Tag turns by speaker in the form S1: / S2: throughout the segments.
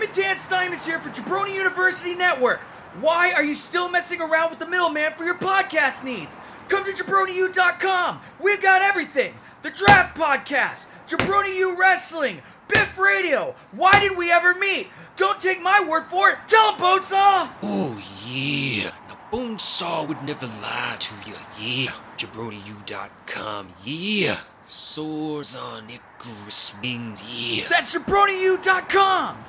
S1: Diamond Stein is here for Jabroni University Network. Why are you still messing around with the middleman for your podcast needs? Come to jabroniu.com. We've got everything the draft podcast, Jabroni U Wrestling, Biff Radio. Why did we ever meet? Don't take my word for it. Tell him, Bonesaw!
S2: Oh, yeah. Now, saw would never lie to you. Yeah. JabroniU.com. Yeah. Soars on Icarus wings. Yeah.
S1: That's JabroniU.com.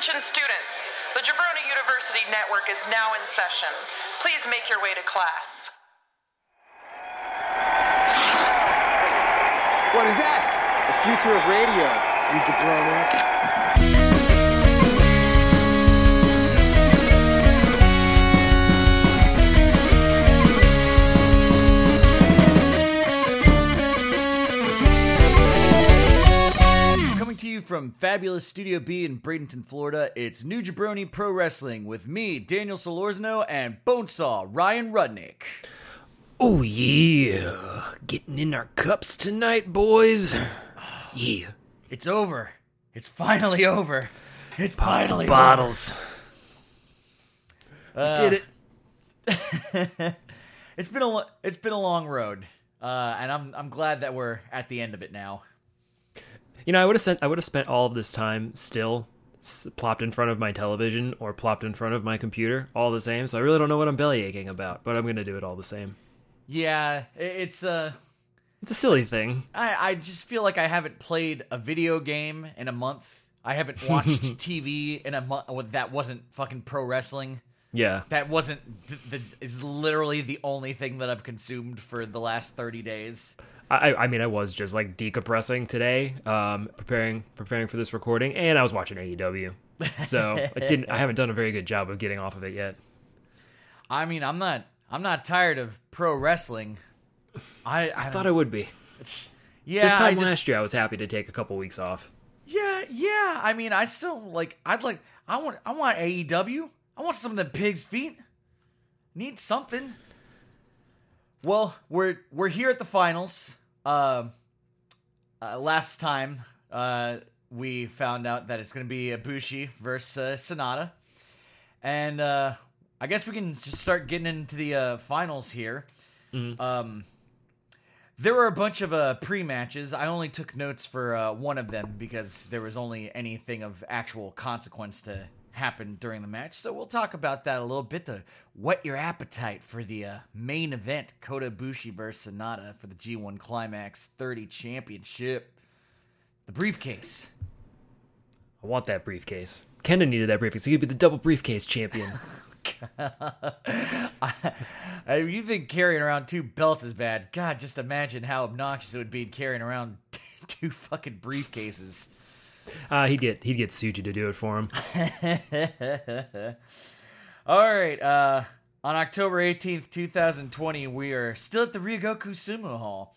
S3: Attention students, the Jabroni University Network is now in session. Please make your way to class.
S4: What is that?
S5: The future of radio, you jabronis.
S6: you from fabulous Studio B in Bradenton, Florida. It's New Jabroni Pro Wrestling with me, Daniel Solozno, and Bonesaw Ryan Rudnick.
S2: Oh, yeah. Getting in our cups tonight, boys. Yeah.
S6: It's over. It's finally over. It's Pop finally
S2: bottles. Over. Uh, Did
S6: it. it's been a it's been a long road, uh, and I'm I'm glad that we're at the end of it now
S7: you know, I would have sent, I would have spent all of this time still plopped in front of my television or plopped in front of my computer, all the same. So I really don't know what I'm bellyaching about, but I'm gonna do it all the same.
S6: Yeah, it's a uh,
S7: it's a silly thing.
S6: I I just feel like I haven't played a video game in a month. I haven't watched TV in a month. that wasn't fucking pro wrestling.
S7: Yeah,
S6: that wasn't the, the is literally the only thing that I've consumed for the last thirty days.
S7: I, I mean, I was just like decompressing today, um, preparing preparing for this recording, and I was watching AEW. So I didn't. I haven't done a very good job of getting off of it yet.
S6: I mean, I'm not. I'm not tired of pro wrestling.
S7: I, I, I thought I would be. Yeah, this time I last just, year, I was happy to take a couple weeks off.
S6: Yeah, yeah. I mean, I still like. I'd like. I want. I want AEW. I want some of the pigs' feet. Need something. Well, we're we're here at the finals. Um, uh, last time, uh, we found out that it's going to be Ibushi versus uh, Sanada, and uh, I guess we can just start getting into the uh, finals here. Mm-hmm. Um, there were a bunch of uh, pre matches. I only took notes for uh, one of them because there was only anything of actual consequence to happened during the match. So we'll talk about that a little bit to whet your appetite for the uh, main event Kota Ibushi versus Sanada for the G1 Climax 30 Championship. The briefcase.
S7: I want that briefcase. Kenta needed that briefcase. He could be the double briefcase champion.
S6: I, I, you think carrying around two belts is bad? God, just imagine how obnoxious it would be carrying around two fucking briefcases.
S7: Uh, he'd get he'd get Suji to do it for him.
S6: All right. Uh, on October 18th, 2020, we are still at the Ryogoku Sumo Hall.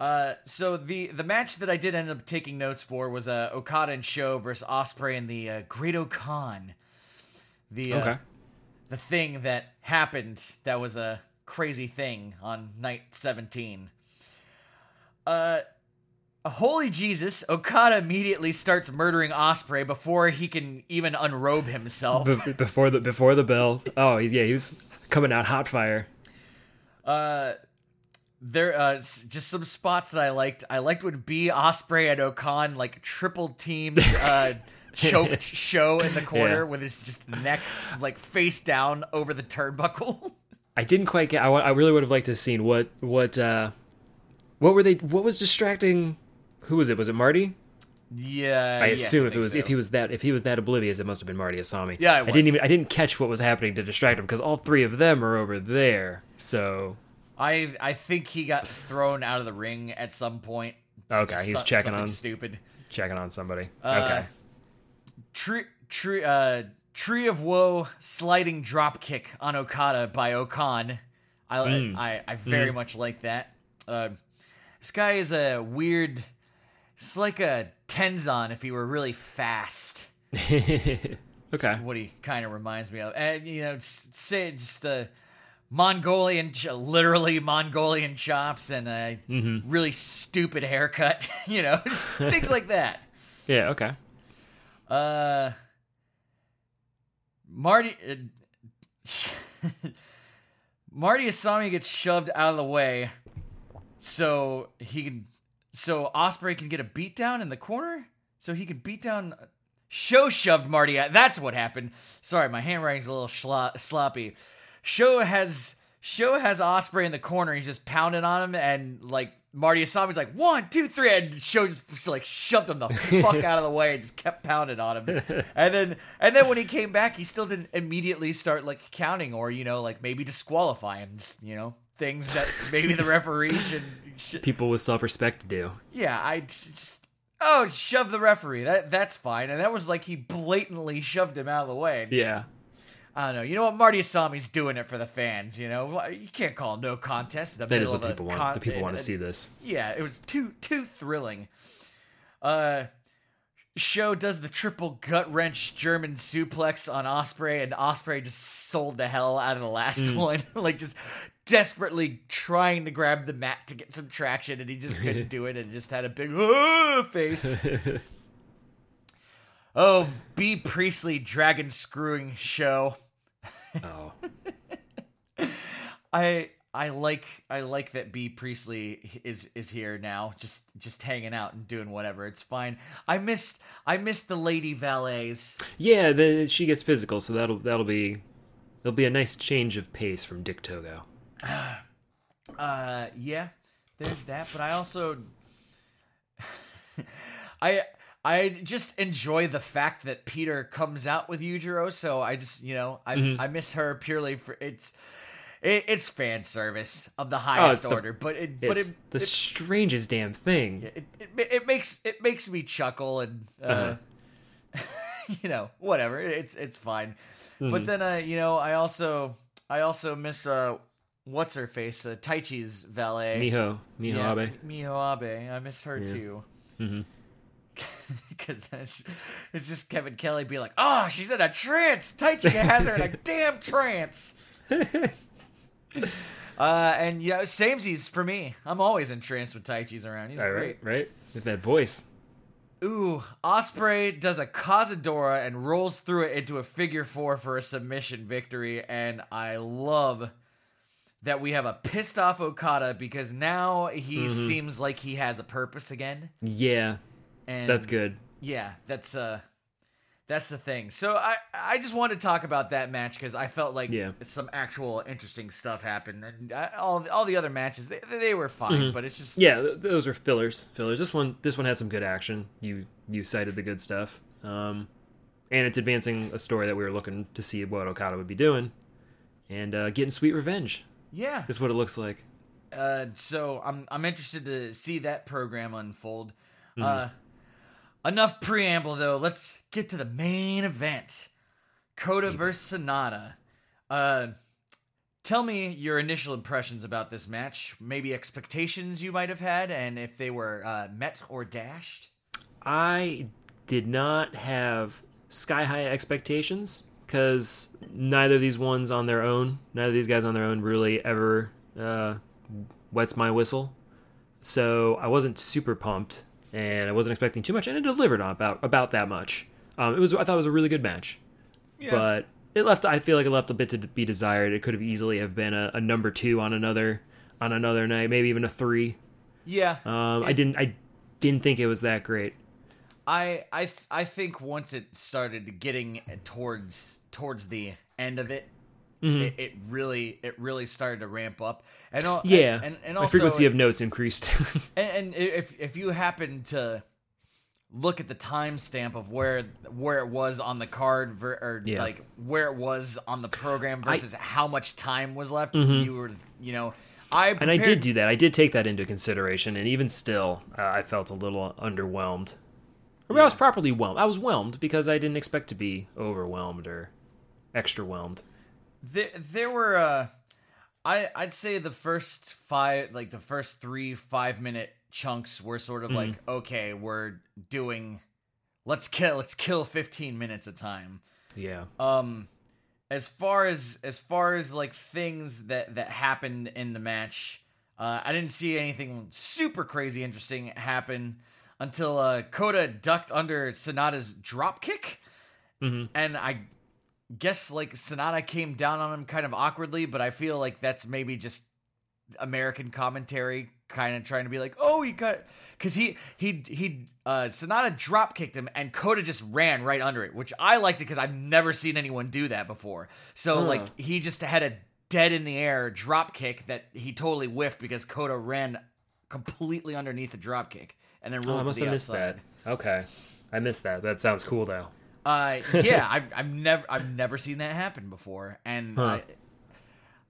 S6: Uh, so the the match that I did end up taking notes for was uh, Okada and SHO versus Ospreay and the uh, Great-O-Khan. The uh, okay. the thing that happened that was a crazy thing on night 17. Uh, Holy Jesus, Okada immediately starts murdering Ospreay before he can even unrobe himself.
S7: Be- before the before the bell. Oh, yeah, he was coming out hot fire.
S6: Uh there uh just some spots that I liked. I liked when B Ospreay and O-Khan like triple teamed uh choked SHO in the corner yeah. with his just neck like face down over the turnbuckle.
S7: I didn't quite get I, I really would have liked to have seen what what uh what were they what was distracting who was it? Was it Marty?
S6: Yeah,
S7: I yes, assume I if
S6: it
S7: was so. if he was that if he was that oblivious, it must have been Marty Asami.
S6: Yeah, I
S7: didn't even I didn't catch what was happening to distract him because all three of them are over there. So
S6: I I think he got thrown out of the ring at some point.
S7: Okay, he's so, checking on stupid, checking on somebody. Uh, okay,
S6: tree tree uh tree of woe sliding drop kick on Okada by O-Khan. I mm. I, I very mm. much like that. Uh, this guy is a weird it's like a Tenzan if he were really fast. okay. That's what he kind of reminds me of. And, you know, say just a. Uh, Mongolian, literally Mongolian chops and a mm-hmm. really stupid haircut, you know, things like that.
S7: Yeah, okay.
S6: Uh, Marty, uh, Marty Asami gets shoved out of the way so he can so Ospreay can get a beat down in the corner, so he can beat down. Uh, show shoved Marty. That's what happened. Sorry, my handwriting's a little shlo- sloppy. SHO has SHO has Ospreay in the corner. He's just pounding on him, and like Marty Asami's like one, two, three, and SHO just, just like shoved him the fuck out of the way and just kept pounding on him. And then and then when he came back, he still didn't immediately start like counting or you know like maybe disqualify him. You know things that maybe the referee should
S7: sh- people with self respect do.
S6: Yeah, I just oh shove the referee. That that's fine. And that was like he blatantly shoved him out of the way.
S7: Just, yeah.
S6: I don't know. You know what? Marty Asami's doing it for the fans. You know, you can't call no contest. In the that is what
S7: people want.
S6: Con-
S7: the people want to see this.
S6: Yeah, it was too too thrilling. Uh, SHO does the triple gut wrench German suplex on Ospreay, and Ospreay just sold the hell out of the last mm. one. like just desperately trying to grab the mat to get some traction, and he just couldn't do it, and just had a big face. oh, Bea Priestley dragon screwing SHO. oh. I I like I like that Bea Priestley is is here now, just just hanging out and doing whatever. It's fine. I missed I missed the lady valets.
S7: Yeah, the, she gets physical, so that'll that'll be there'll be a nice change of pace from Dick Togo.
S6: uh, yeah, there's that. But I also, I I just enjoy the fact that Pieter comes out with Yujiro. So I just you know I mm-hmm. I miss her purely for it's. It, it's fan service of the oh, highest oh, the, order, but it but it
S7: the it, strangest damn thing.
S6: It, it, it, makes it makes me chuckle and uh, uh-huh. you know whatever it's it's fine. Mm-hmm. But then I uh, you know I also I also miss uh what's her face, uh, Chi's valet.
S7: Miho, Miho yeah, Abe.
S6: Miho Abe. I miss her yeah. too. Because mm-hmm. it's just Kevin Kelly be like, oh, she's in a trance. Chi has her in a damn trance. uh, and yeah, samesies for me. I'm always in trance Tai Taichi's around. He's
S7: All
S6: great.
S7: Right, right. With that voice.
S6: Ooh, Ospreay does a Cazadora and rolls through it into a figure four for a submission victory, and I love that we have a pissed off Okada because now he mm-hmm. seems like he has a purpose again.
S7: Yeah. And that's good.
S6: Yeah, that's uh that's the thing. So I I just wanted to talk about that match cuz I felt like yeah. some actual interesting stuff happened and I, all all the other matches they, they were fine, mm-hmm. but it's just
S7: Yeah, those were fillers. Fillers. This one this one had some good action. You you cited the good stuff. Um and it's advancing a story that we were looking to see what Okada would be doing and uh, getting sweet revenge
S6: yeah,
S7: is what it looks like.
S6: Uh, so I'm I'm interested to see that program unfold. mm Uh, enough preamble though. Let's get to the main event: Kota Maybe. versus Sanada. Uh, tell me your initial impressions about this match. Maybe expectations you might have had, and if they were uh, met or dashed.
S7: I did not have sky high expectations because neither of these ones on their own, neither of these guys on their own really ever uh, wets my whistle. So I wasn't super pumped, and I wasn't expecting too much, and it delivered on about about that much. Um, it was I thought it was a really good match, yeah. but it left I feel like it left a bit to be desired. It could have easily have been a, a number two on another on another night, maybe even a three.
S6: Yeah.
S7: Um, it, I didn't I didn't think it was that great.
S6: I I th- I think once it started getting towards towards the end of it, mm-hmm. it, it, really it really started to ramp up.
S7: And all, yeah, and, and, and also, the frequency of notes increased.
S6: and, and if if you happen to look at the timestamp of where where it was on the card ver, or yeah. like where it was on the program versus I, how much time was left, mm-hmm. you were you know.
S7: I prepared... and I did do that. I did take that into consideration, and even still, uh, I felt a little underwhelmed. Or yeah. I was properly whelmed. I was whelmed because I didn't expect to be overwhelmed or extra whelmed.
S6: There, there were. Uh, I I'd say the first five, like the first three five minute chunks, were sort of mm-hmm. like, okay, we're doing. Let's kill. Let's kill fifteen minutes of time.
S7: Yeah.
S6: Um, as far as as far as like things that that happened in the match, uh, I didn't see anything super crazy interesting happen until uh, Kota ducked under Sanada's drop kick, mm-hmm. and I guess like Sanada came down on him kind of awkwardly, but I feel like that's maybe just American commentary kind of trying to be like, oh, he got because he he he uh Sanada drop kicked him and Kota just ran right under it, which I liked it because I've never seen anyone do that before. So huh. like he just had a dead in the air drop kick that he totally whiffed because Kota ran completely underneath the drop kick
S7: and then rolled oh, I must have outside. missed that. Okay, I missed that. That sounds cool though.
S6: Uh, yeah, I've, I've never I've never seen that happen before, and huh. I,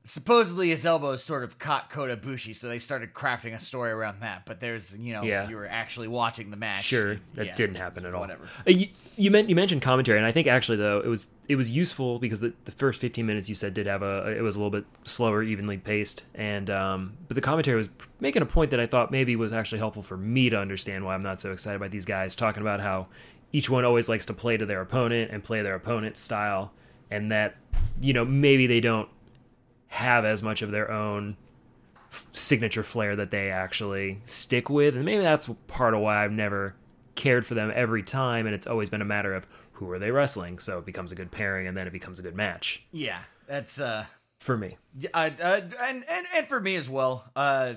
S6: supposedly his elbow sort of caught Kota Bushi, so they started crafting a story around that. But there's you know yeah. you were actually watching the match.
S7: Sure, that yeah, didn't happen at all. Whatever. Uh, you, you, meant you mentioned commentary, and I think actually though it was it was useful because the, the first 15 minutes you said did have a it was a little bit slower, evenly paced, and um, but the commentary was making a point that I thought maybe was actually helpful for me to understand why I'm not so excited about these guys talking about how each one always likes to play to their opponent and play their opponent's style, and that you know maybe they don't have as much of their own signature flair that they actually stick with, and maybe that's part of why I've never cared for them every time, and it's always been a matter of who are they wrestling, so it becomes a good pairing, and then it becomes a good match.
S6: Yeah, that's uh
S7: for me.
S6: I, uh, and and and for me as well. Uh,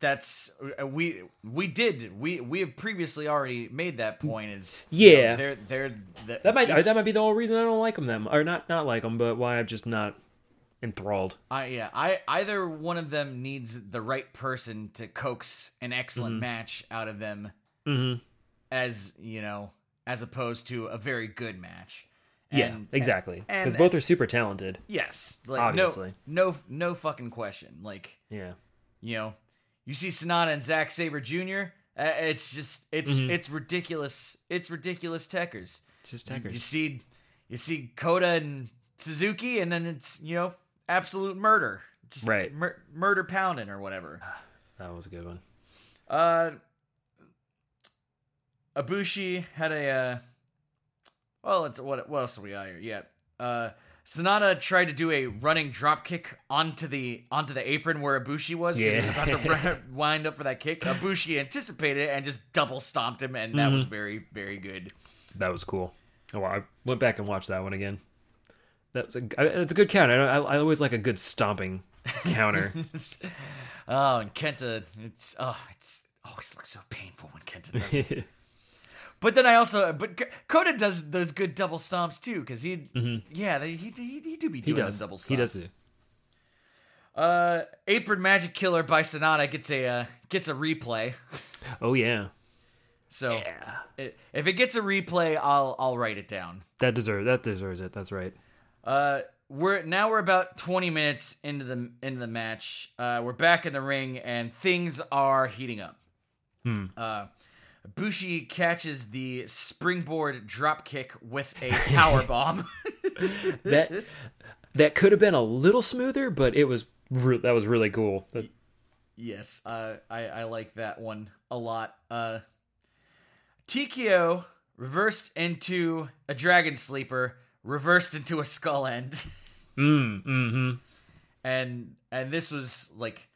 S6: that's uh, we we did we we have previously already made that point is yeah know, they're they're the,
S7: that might that might be the whole reason I don't like them that or not not like them but why I'm just not enthralled
S6: I yeah I either one of them needs the right person to coax an excellent
S7: mm-hmm.
S6: match out of them
S7: mm-hmm.
S6: as you know as opposed to a very good match
S7: and, yeah exactly because both are super talented
S6: yes like, obviously no no no fucking question like
S7: yeah
S6: you know you see Sanada and Zack Sabre Jr. Uh, it's just it's mm-hmm. it's ridiculous. It's ridiculous techers.
S7: It's just techers. You,
S6: you see, you see Kota and Suzuki, and then it's you know absolute murder.
S7: Just right.
S6: Mur- murder pounding or whatever. Ah,
S7: that was a good one. Uh,
S6: Ibushi had a uh, well, it's what what else do we got here? Yeah, uh, Sanada tried to do a running drop kick onto the onto the apron where Ibushi was because yeah. he was about to wind up for that kick. Ibushi anticipated it and just double stomped him, and that mm-hmm. was very very good.
S7: That was cool. Oh, I went back and watched that one again. That's a that's a good counter. I, I always like a good stomping counter.
S6: oh, and Kenta, it's oh, it's always looks so painful when Kenta does it. But then I also, but Kota does those good double stomps too, because he, mm-hmm. yeah, they, he, he, he do be doing those double stomps. He does. do. Uh, Apron Magic Killer by Sanada gets a uh, gets a replay.
S7: Oh yeah.
S6: So yeah. It, if it gets a replay, I'll I'll write it down.
S7: That deserves that deserves it. That's right.
S6: Uh, we're now we're about 20 minutes into the into the match. Uh, we're back in the ring and things are heating up.
S7: Hmm.
S6: Uh, Bushi catches the springboard dropkick with a power bomb.
S7: that that could have been a little smoother, but it was re- that was really cool. That...
S6: Yes, uh, I I like that one a lot. Uh, Tikio reversed into a dragon sleeper, reversed into a skull end.
S7: mm, mm-hmm.
S6: And and this was like,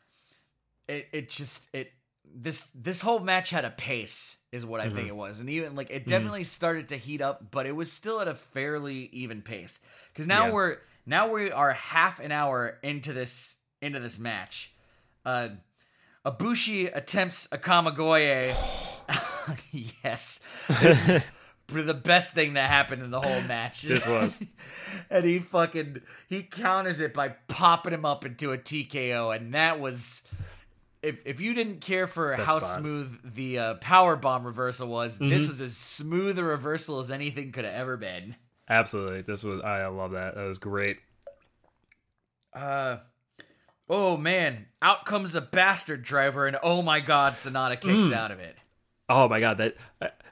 S6: it it just it this this whole match had a pace is what I mm-hmm. think it was. And even like it mm. definitely mm started to heat up, but it was still at a fairly even pace. Cuz now yeah. we're now we are half an hour into this into this match. Uh Ibushi attempts a Kamigoye. yes. This is the best thing that happened in the whole match.
S7: This was.
S6: and he fucking he counters it by popping him up into a TKO and that was if if you didn't care for Best how spot. smooth the uh, power bomb reversal was, mm-hmm. this was as smooth a reversal as anything could have ever been.
S7: Absolutely, this was I love that. That was great.
S6: Uh, oh man, out comes a bastard driver, and oh my god, Sanada kicks mm. out of it.
S7: Oh my god, that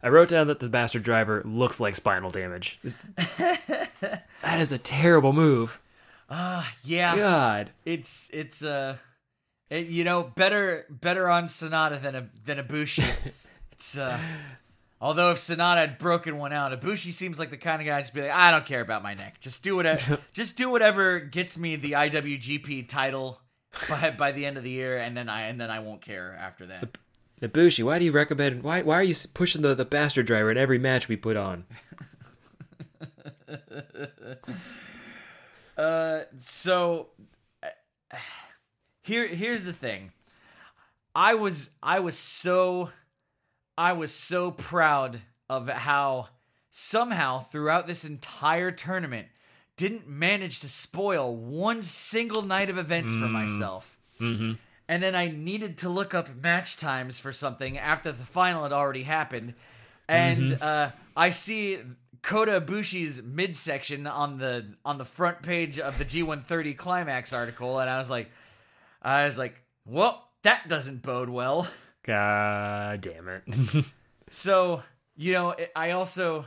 S7: I, wrote down that the bastard driver looks like spinal damage. that is a terrible move.
S6: Ah, uh, yeah.
S7: God,
S6: it's it's uh it, eh, you know, better better on Sanada than a than Ibushi. it's uh, although if Sanada had broken one out, Ibushi seems like the kind of guy to be like, I don't care about my neck. Just do whatever. just do whatever gets me the IWGP title by by the end of the year, and then I and then I won't care after that.
S7: Ibushi, why do you recommend? Why why are you pushing the the bastard driver in every match we put on?
S6: uh, so. Uh, here here's the thing. I was I was so I was so proud of how somehow throughout this entire tournament didn't manage to spoil one single night of events mm. for mm-hmm. myself.
S7: Mm-hmm.
S6: And then I needed to look up match times for something after the final had already happened. And mm-hmm. uh, I see Kota Ibushi's midsection on the on the front page of the G130 climax article, and I was like, I was like, well, that doesn't bode well.
S7: God damn it.
S6: so, you know, I also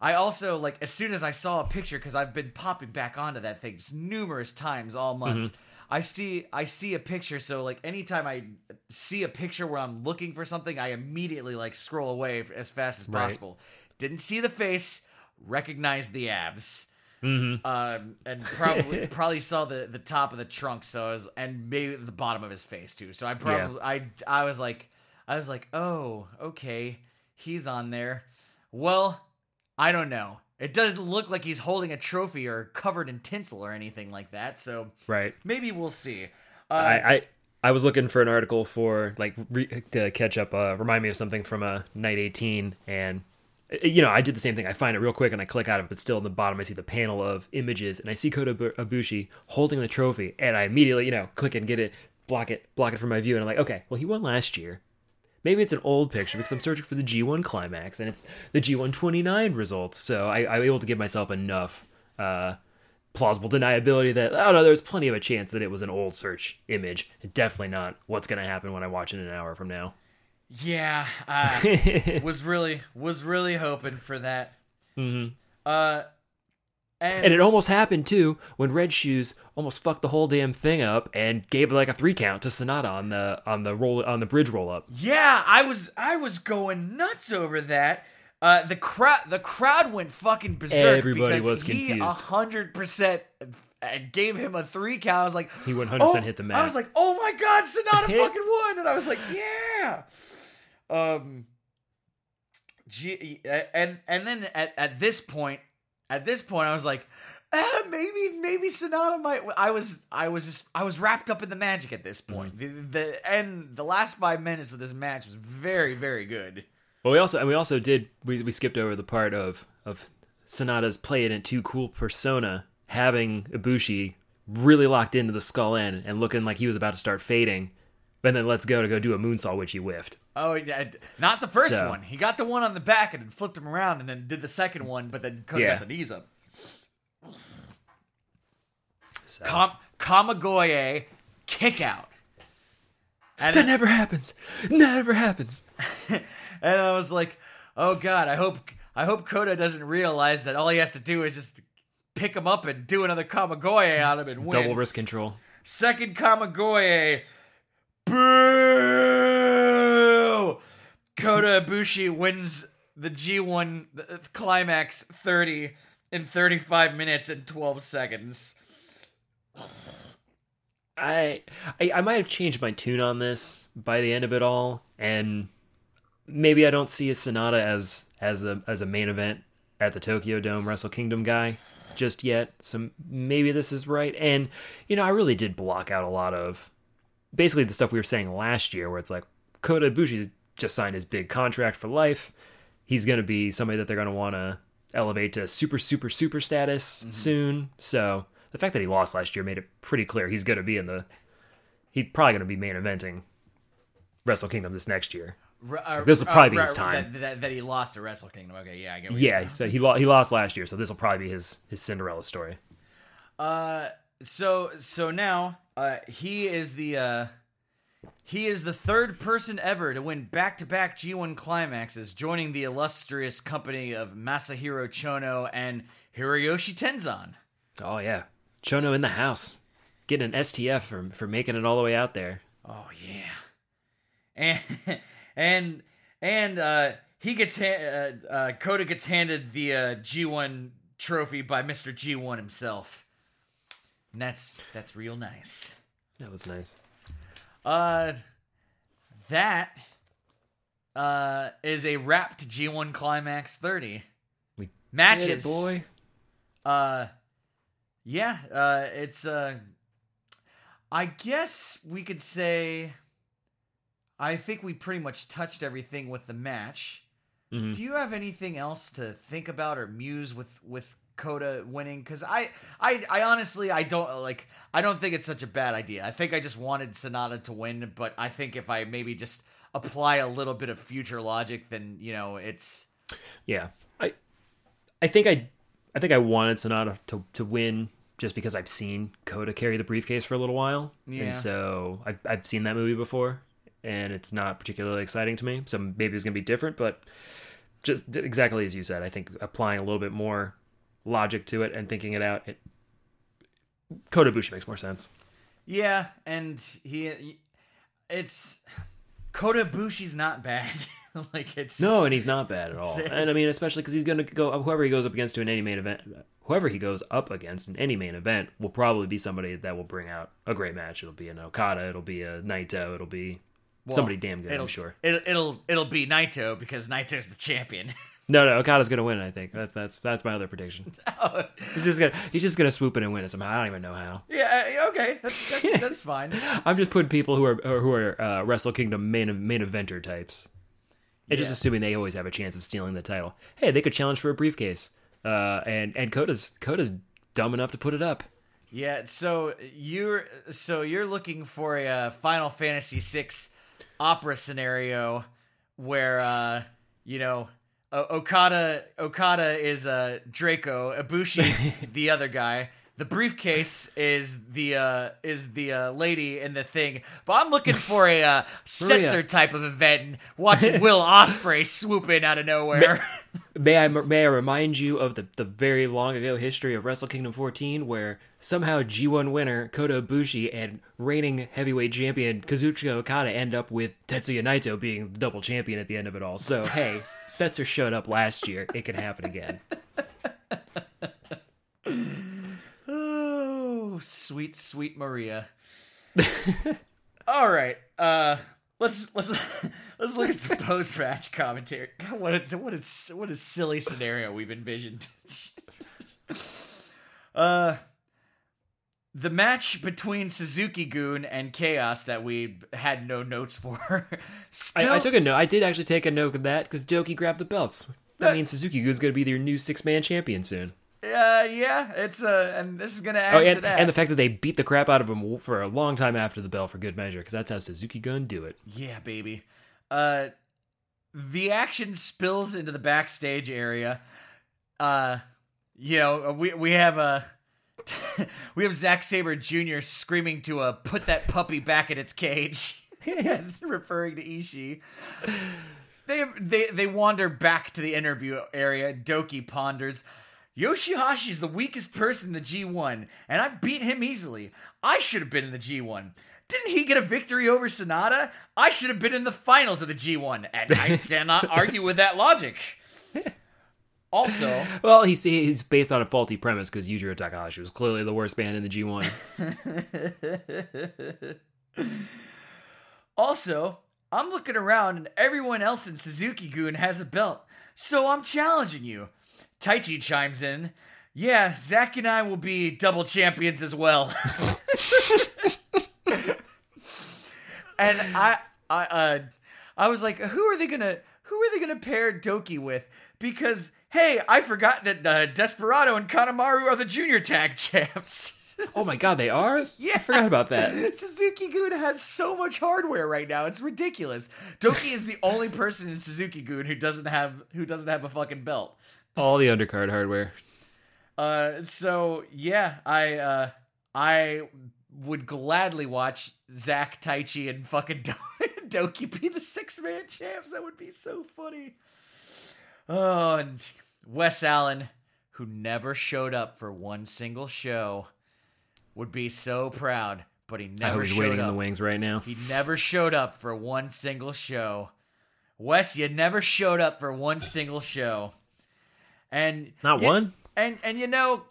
S6: I also like as soon as I saw a picture cuz I've been popping back onto that thing numerous times all month. Mm-hmm. I see I see a picture so like anytime I see a picture where I'm looking for something, I immediately like scroll away as fast as right. possible. Didn't see the face, recognize the abs mm-hmm. um, and probably probably saw the the top of the trunk. So I was, and maybe the bottom of his face too. So I probably yeah. I I was like I was like, oh okay, he's on there. Well, I don't know. It doesn't look like he's holding a trophy or covered in tinsel or anything like that. So
S7: right,
S6: maybe we'll see.
S7: Uh, I, I I was looking for an article for like re- to catch up, uh, remind me of something from a uh, night eighteen, and you know, I did the same thing. I find it real quick and I click out of it, but still in the bottom, I see the panel of images and I see Kota Ibushi holding the trophy and I immediately, you know, click and get it, block it, block it from my view. And I'm like, okay, well, he won last year. Maybe it's an old picture because I'm searching for the G1 climax and it's the G129 results. So I, am able to give myself enough uh, plausible deniability that, oh no, there's plenty of a chance that it was an old search image. Definitely not what's going to happen when I watch it an hour from now.
S6: Yeah, uh, was really was really hoping for that.
S7: Mm-hmm. Uh,
S6: and,
S7: and, it almost happened too when Red Shoes almost fucked the whole damn thing up and gave like a three count to Sanada on the on the roll on the bridge roll up.
S6: Yeah, I was I was going nuts over that. Uh, the crowd the crowd went fucking berserk. Everybody because was confused. He hundred percent uh, gave him a three count. I was like,
S7: he one hundred percent oh, hit the mat.
S6: I was like, oh my god, Sanada fucking won, and I was like, yeah. Um, G- and and then at, at this point, at this point, I was like, eh, maybe maybe Sanada might. I was I was just I was wrapped up in the magic at this point. Mm-hmm. The, the and the last five minutes of this match was very very good.
S7: Well, we also and we also did we, we skipped over the part of of Sanada's play it in too cool persona having Ibushi really locked into the skull end and looking like he was about to start fading and then let's go to go do a moonsault, which he whiffed.
S6: Oh, yeah, not the first so. one. He got the one on the back and flipped him around, and then did the second one, but then couldn't yeah. get the knees up. So. Kamigoye kick out.
S7: And that it, never happens. Never happens.
S6: and I was like, oh god, I hope I hope Kota doesn't realize that all he has to do is just pick him up and do another Kamigoye on him and
S7: win. Double risk control.
S6: Second Kamigoye Boo! Kota Ibushi wins the G1 climax 30 in 35 minutes and 12 seconds.
S7: I, I, I might have changed my tune on this by the end of it all, and maybe I don't see a Sanada as as a as a main event at the Tokyo Dome Wrestle Kingdom guy just yet. So maybe this is right, and you know I really did block out a lot of basically the stuff we were saying last year, where it's like Kota Ibushi's just signed his big contract for life. He's going to be somebody that they're going to want to elevate to super, super, super status mm-hmm. soon. So the fact that he lost last year made it pretty clear he's going to be in the. He's probably going to be main eventing Wrestle Kingdom this next year. like, uh, this will uh, probably uh, be his time.
S6: That, that, that, he lost to Wrestle Kingdom. Okay, yeah, I get.
S7: yeah, so he lo- he lost last year, so this will probably be his his Cinderella story.
S6: Uh, so so now uh, he is the uh, he is the third person ever to win back-to-back G1 climaxes, joining the illustrious company of Masahiro Chono and Hiroyoshi Tenzan.
S7: Oh yeah, Chono in the house, getting an STF for for making it all the way out there.
S6: Oh yeah, and and and uh, he gets ha- uh, uh, Kota gets handed the uh, G1 trophy by Mister G1 himself. And that's that's real nice.
S7: That was nice.
S6: Uh that uh is a wrapped G1 Climax 30. We matches
S7: it, boy.
S6: Uh yeah, uh it's uh I guess we could say I think we pretty much touched everything with the match. Mm-hmm. Do you have anything else to think about or muse with with Kota winning because I, I, I honestly I don't like I don't think it's such a bad idea. I think I just wanted Sanada to win, but I think if I maybe just apply a little bit of future logic, then you know it's
S7: yeah. I, I think I, I think I wanted Sanada to to win just because I've seen Kota carry the briefcase for a little while, yeah. and so I've I've seen that movie before, and it's not particularly exciting to me. So maybe it's gonna be different, but just exactly as you said, I think applying a little bit more logic to it and thinking it out, it Kodabushi makes more sense.
S6: Yeah, and he it's Kodabushi's not bad. like it's
S7: No, and he's not bad at all. and I mean especially cuz he's going to go whoever he goes up against to in any main event whoever he goes up against in any main event will probably be somebody that will bring out a great match. It'll be an Okada, it'll be a Naito, it'll be well, somebody damn good, it'll, I'm sure.
S6: It'll, it'll it'll be Naito because Naito's the champion.
S7: No, no, Okada's gonna win. I think that, that's that's my other prediction. Oh. He's just gonna he's just gonna swoop in and win it somehow. I don't even know how.
S6: Yeah, okay, that's that's, that's fine.
S7: I'm just putting people who are who are uh, Wrestle Kingdom main main eventer types, and yeah. just assuming they always have a chance of stealing the title. Hey, they could challenge for a briefcase, uh, and and Kota's Kota's dumb enough to put it up.
S6: Yeah, so you're so you're looking for a uh, Final Fantasy VI opera scenario where uh, you know Okada Okada is uh, Draco. Ibushi's the other guy, the briefcase is the uh, is the uh, lady and the thing. But I'm looking for a uh, censor type of event and watching Will Ospreay swoop in out of nowhere.
S7: May, may I may I remind you of the, the very long ago history of Wrestle Kingdom 14, where somehow G1 winner Kota Ibushi and reigning heavyweight champion Kazuchika Okada end up with Tetsuya Naito being the double champion at the end of it all. So hey, Setzer showed up last year. It can happen again
S6: sweet, sweet Maria. All right. Uh let's let's let's look at some post match commentary. God, what a what a what a silly scenario we've envisioned. uh, the match between Suzuki-gun and Chaos that we had no notes for.
S7: I, I, took a note. I did actually take a note of that because Douki grabbed the belts. That, that means Suzuki-gun's going to be their new six man champion soon.
S6: Uh, yeah, it's uh, and this is gonna oh, add oh, and, to that.
S7: And the fact that they beat the crap out of him for a long time after the bell for good measure, because that's how Suzuki Gun do it.
S6: Yeah, baby. Uh, the action spills into the backstage area. Uh, you know, uh, we we have uh, a. we have Zack Sabre Jr. screaming to uh, put that puppy back in its cage. yes, referring to Ishii. They they they wander back to the interview area. Douki ponders, Yoshihashi's the weakest person in the G1, and I beat him easily. I should have been in the G1. Didn't he get a victory over Sanada? I should have been in the finals of the G1, and I cannot argue with that logic. Also,
S7: well, he's he's based on a faulty premise because Yujiro Takahashi was clearly the worst band in the G1.
S6: also, I'm looking around and everyone else in Suzuki-gun has a belt, so I'm challenging you. Taichi chimes in. Yeah, Zack and I will be double champions as well. and I, I, uh, I was like, who are they gonna, who are they gonna pair Douki with? Because hey, I forgot that uh, Desperado and Kanemaru are the junior tag champs.
S7: oh my god, they are? Yeah. I forgot about that.
S6: Suzuki-gun has so much hardware right now. It's ridiculous. Douki is the only person in Suzuki-gun who doesn't have who doesn't have a fucking belt
S7: all the undercard hardware.
S6: Uh, so yeah, I uh, I would gladly watch Zack Taichi and fucking Do- Douki be the six man champs. That would be so funny. Oh, and Wes Allen, who never showed up for one single show, would be so proud. But he never. I He's
S7: waiting up. in the wings right now.
S6: He never showed up for one single show. Wes, you never showed up for one single show. And
S7: not you, one.
S6: And and you know,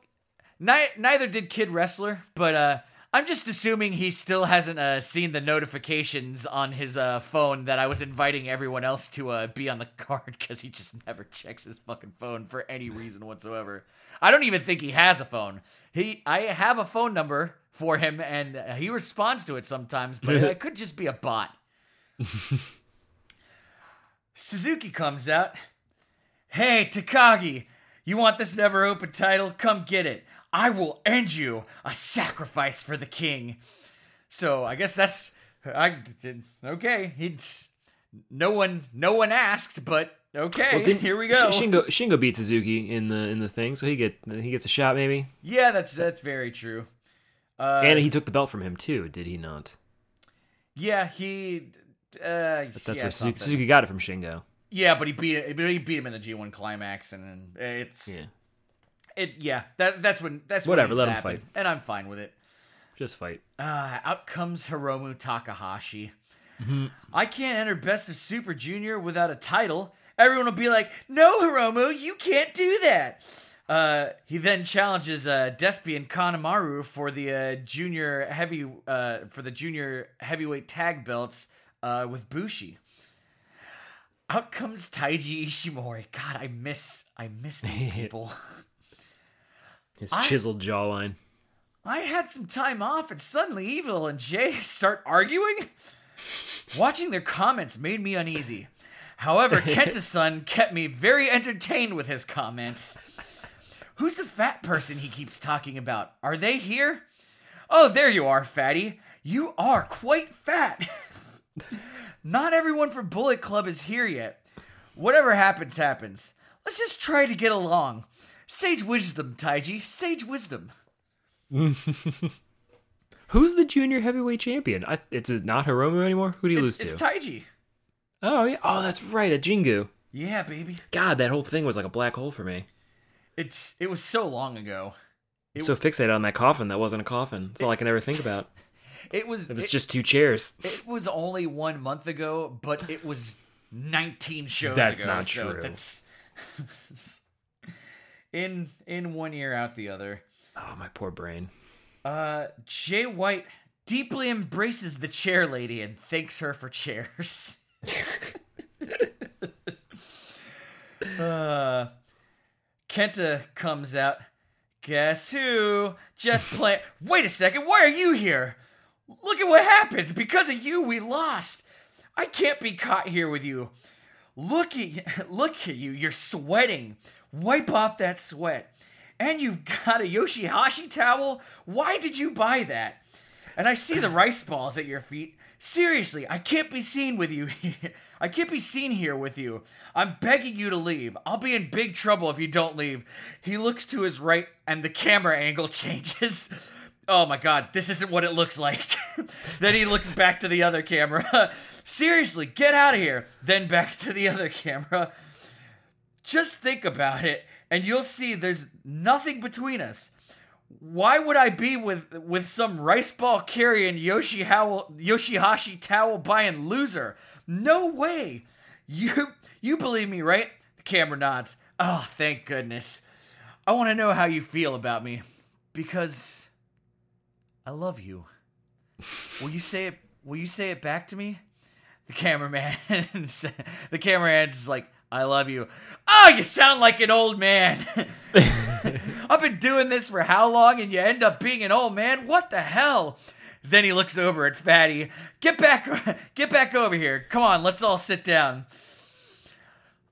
S6: ni- neither did Kid Wrestler, but uh, I'm just assuming he still hasn't uh, seen the notifications on his uh, phone that I was inviting everyone else to uh, be on the card because he just never checks his fucking phone for any reason whatsoever. I don't even think he has a phone. He, I have a phone number for him, and he responds to it sometimes, but it could just be a bot. Suzuki comes out. Hey, Takagi, you want this never open title? Come get it. I will end you a sacrifice for the king. So I guess that's I okay. He's no one no one asked, but okay. Well, here we go.
S7: Shingo Shingo beat Suzuki in the in the thing, so he get he gets a shot maybe.
S6: Yeah, that's that's very true.
S7: Uh, and he took the belt from him too, did he not?
S6: Yeah, he. Uh, that's yeah, where Suzuki
S7: got it from Shingo.
S6: Yeah, but he beat but he beat him in the G one climax, and it's yeah. It yeah that that's when that's whatever. When let him happened, fight, and I'm fine with it.
S7: Just fight.
S6: Uh, out comes Hiromu Takahashi.
S7: Mm-hmm.
S6: I can't enter Best of Super Junior without a title. Everyone will be like, "No, Hiromu, you can't do that." Uh, he then challenges uh, Despian Kanemaru for the uh, junior heavy uh, for the junior heavyweight tag belts uh, with Bushi out comes Taiji Ishimori. God, I miss I miss these people.
S7: His chiseled I, jawline.
S6: I had some time off, and suddenly Evil and Jay start arguing. Watching their comments made me uneasy. However, Kenta-san kept me very entertained with his comments. Who's the fat person he keeps talking about? Are they here? Oh, there you are, fatty. You are quite fat. Not everyone from Bullet Club is here yet. Whatever happens, happens. Let's just try to get along. Sage wisdom, Taiji. Sage wisdom.
S7: Who's the junior heavyweight champion? I, it's not Hiromu anymore. Who do
S6: you it's, lose to? It's Taiji.
S7: Oh yeah. Oh, that's right. A Jingu.
S6: Yeah, baby.
S7: God, that whole thing was like a black hole for me.
S6: It's it was so long ago. It,
S7: so fixated on that coffin that wasn't a coffin. It's all I can ever think about.
S6: It was.
S7: It was it, just two chairs.
S6: It was only one month ago, but it was 19 shows. That's ago, not so true. That's in in one year out the other.
S7: Oh, my poor brain.
S6: Uh, Jay White deeply embraces the chair lady and thanks her for chairs. uh, Kenta comes out. Guess who? Just play. Wait a second. Why are you here? Look at what happened. Because of you, we lost. I can't be caught here with you. Look at look at you. You're sweating. Wipe off that sweat. And you've got a Yoshihashi towel. Why did you buy that? And I see the rice balls at your feet. Seriously, I can't be seen with you. I can't be seen here with you. I'm begging you to leave. I'll be in big trouble if you don't leave. He looks to his right and the camera angle changes oh my god, this isn't what it looks like. then he looks back to the other camera. Seriously, get out of here. Then back to the other camera. Just think about it, and you'll see there's nothing between us. Why would I be with with some rice ball carrying Yoshi Howell, Yoshihashi towel buying loser? No way. You you believe me, right? The camera nods. Oh, thank goodness. I want to know how you feel about me because I love you. will you say it? Will you say it back to me? The cameraman, the cameraman is like, I love you. Oh, you sound like an old man. I've been doing this for how long, and you end up being an old man? What the hell? Then he looks over at Fatty. Get back, get back over here. Come on, let's all sit down.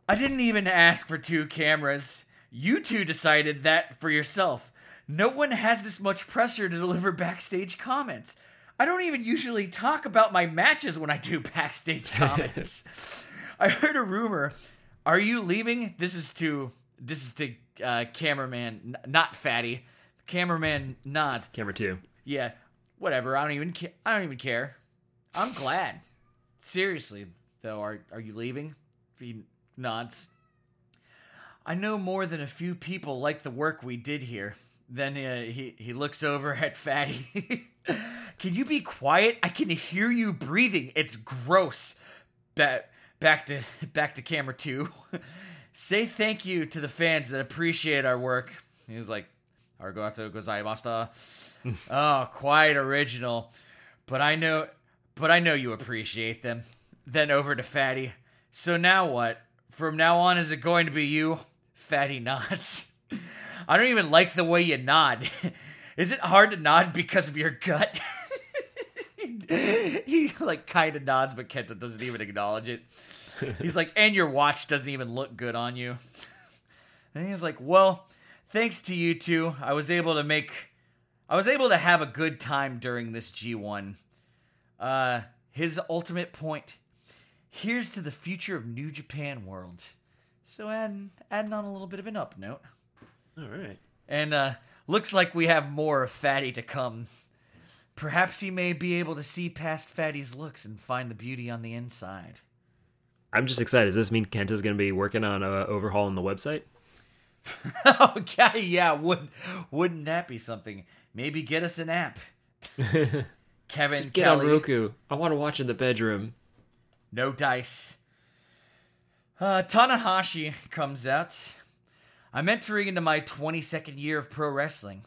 S6: I didn't even ask for two cameras. You two decided that for yourself. No one has this much pressure to deliver backstage comments. I don't even usually talk about my matches when I do backstage comments. I heard a rumor. Are you leaving? This is to this is to uh, cameraman, n- not fatty. Cameraman, not
S7: camera two.
S6: Yeah, whatever. I don't even. Ca- I don't even care. I'm glad. Seriously, though, are are you leaving? He nods. I know more than a few people like the work we did here. Then he, uh, he, he looks over at Fatty. Can you be quiet? I can hear you breathing. It's gross. Back back to back to camera two. Say thank you to the fans that appreciate our work. He's like, Arigato gozaimasu. oh, quite original. But I know but I know you appreciate them. Then over to Fatty. So now what? From now on is it going to be you? Fatty nods. I don't even like the way you nod. Is it hard to nod because of your gut? he, like kind of nods, but Kenta doesn't even acknowledge it. He's like, and your watch doesn't even look good on you. and he's like, well, thanks to you two, I was able to make, I was able to have a good time during this G1. Uh, his ultimate point. Here's to the future of New Japan World. So add adding on a little bit of an up note. All right. And uh, looks like we have more of Fatty to come. Perhaps he may be able to see past Fatty's looks and find the beauty on the inside.
S7: I'm just excited. Does this mean Kenta's going to be working on uh, overhauling the website?
S6: okay, yeah. Would wouldn't that be something? Maybe get us an app. Kevin, just get Kelly. on Roku.
S7: I want to watch in the bedroom.
S6: No dice. Uh, Tanahashi comes out. I'm entering into my 22nd year of pro wrestling.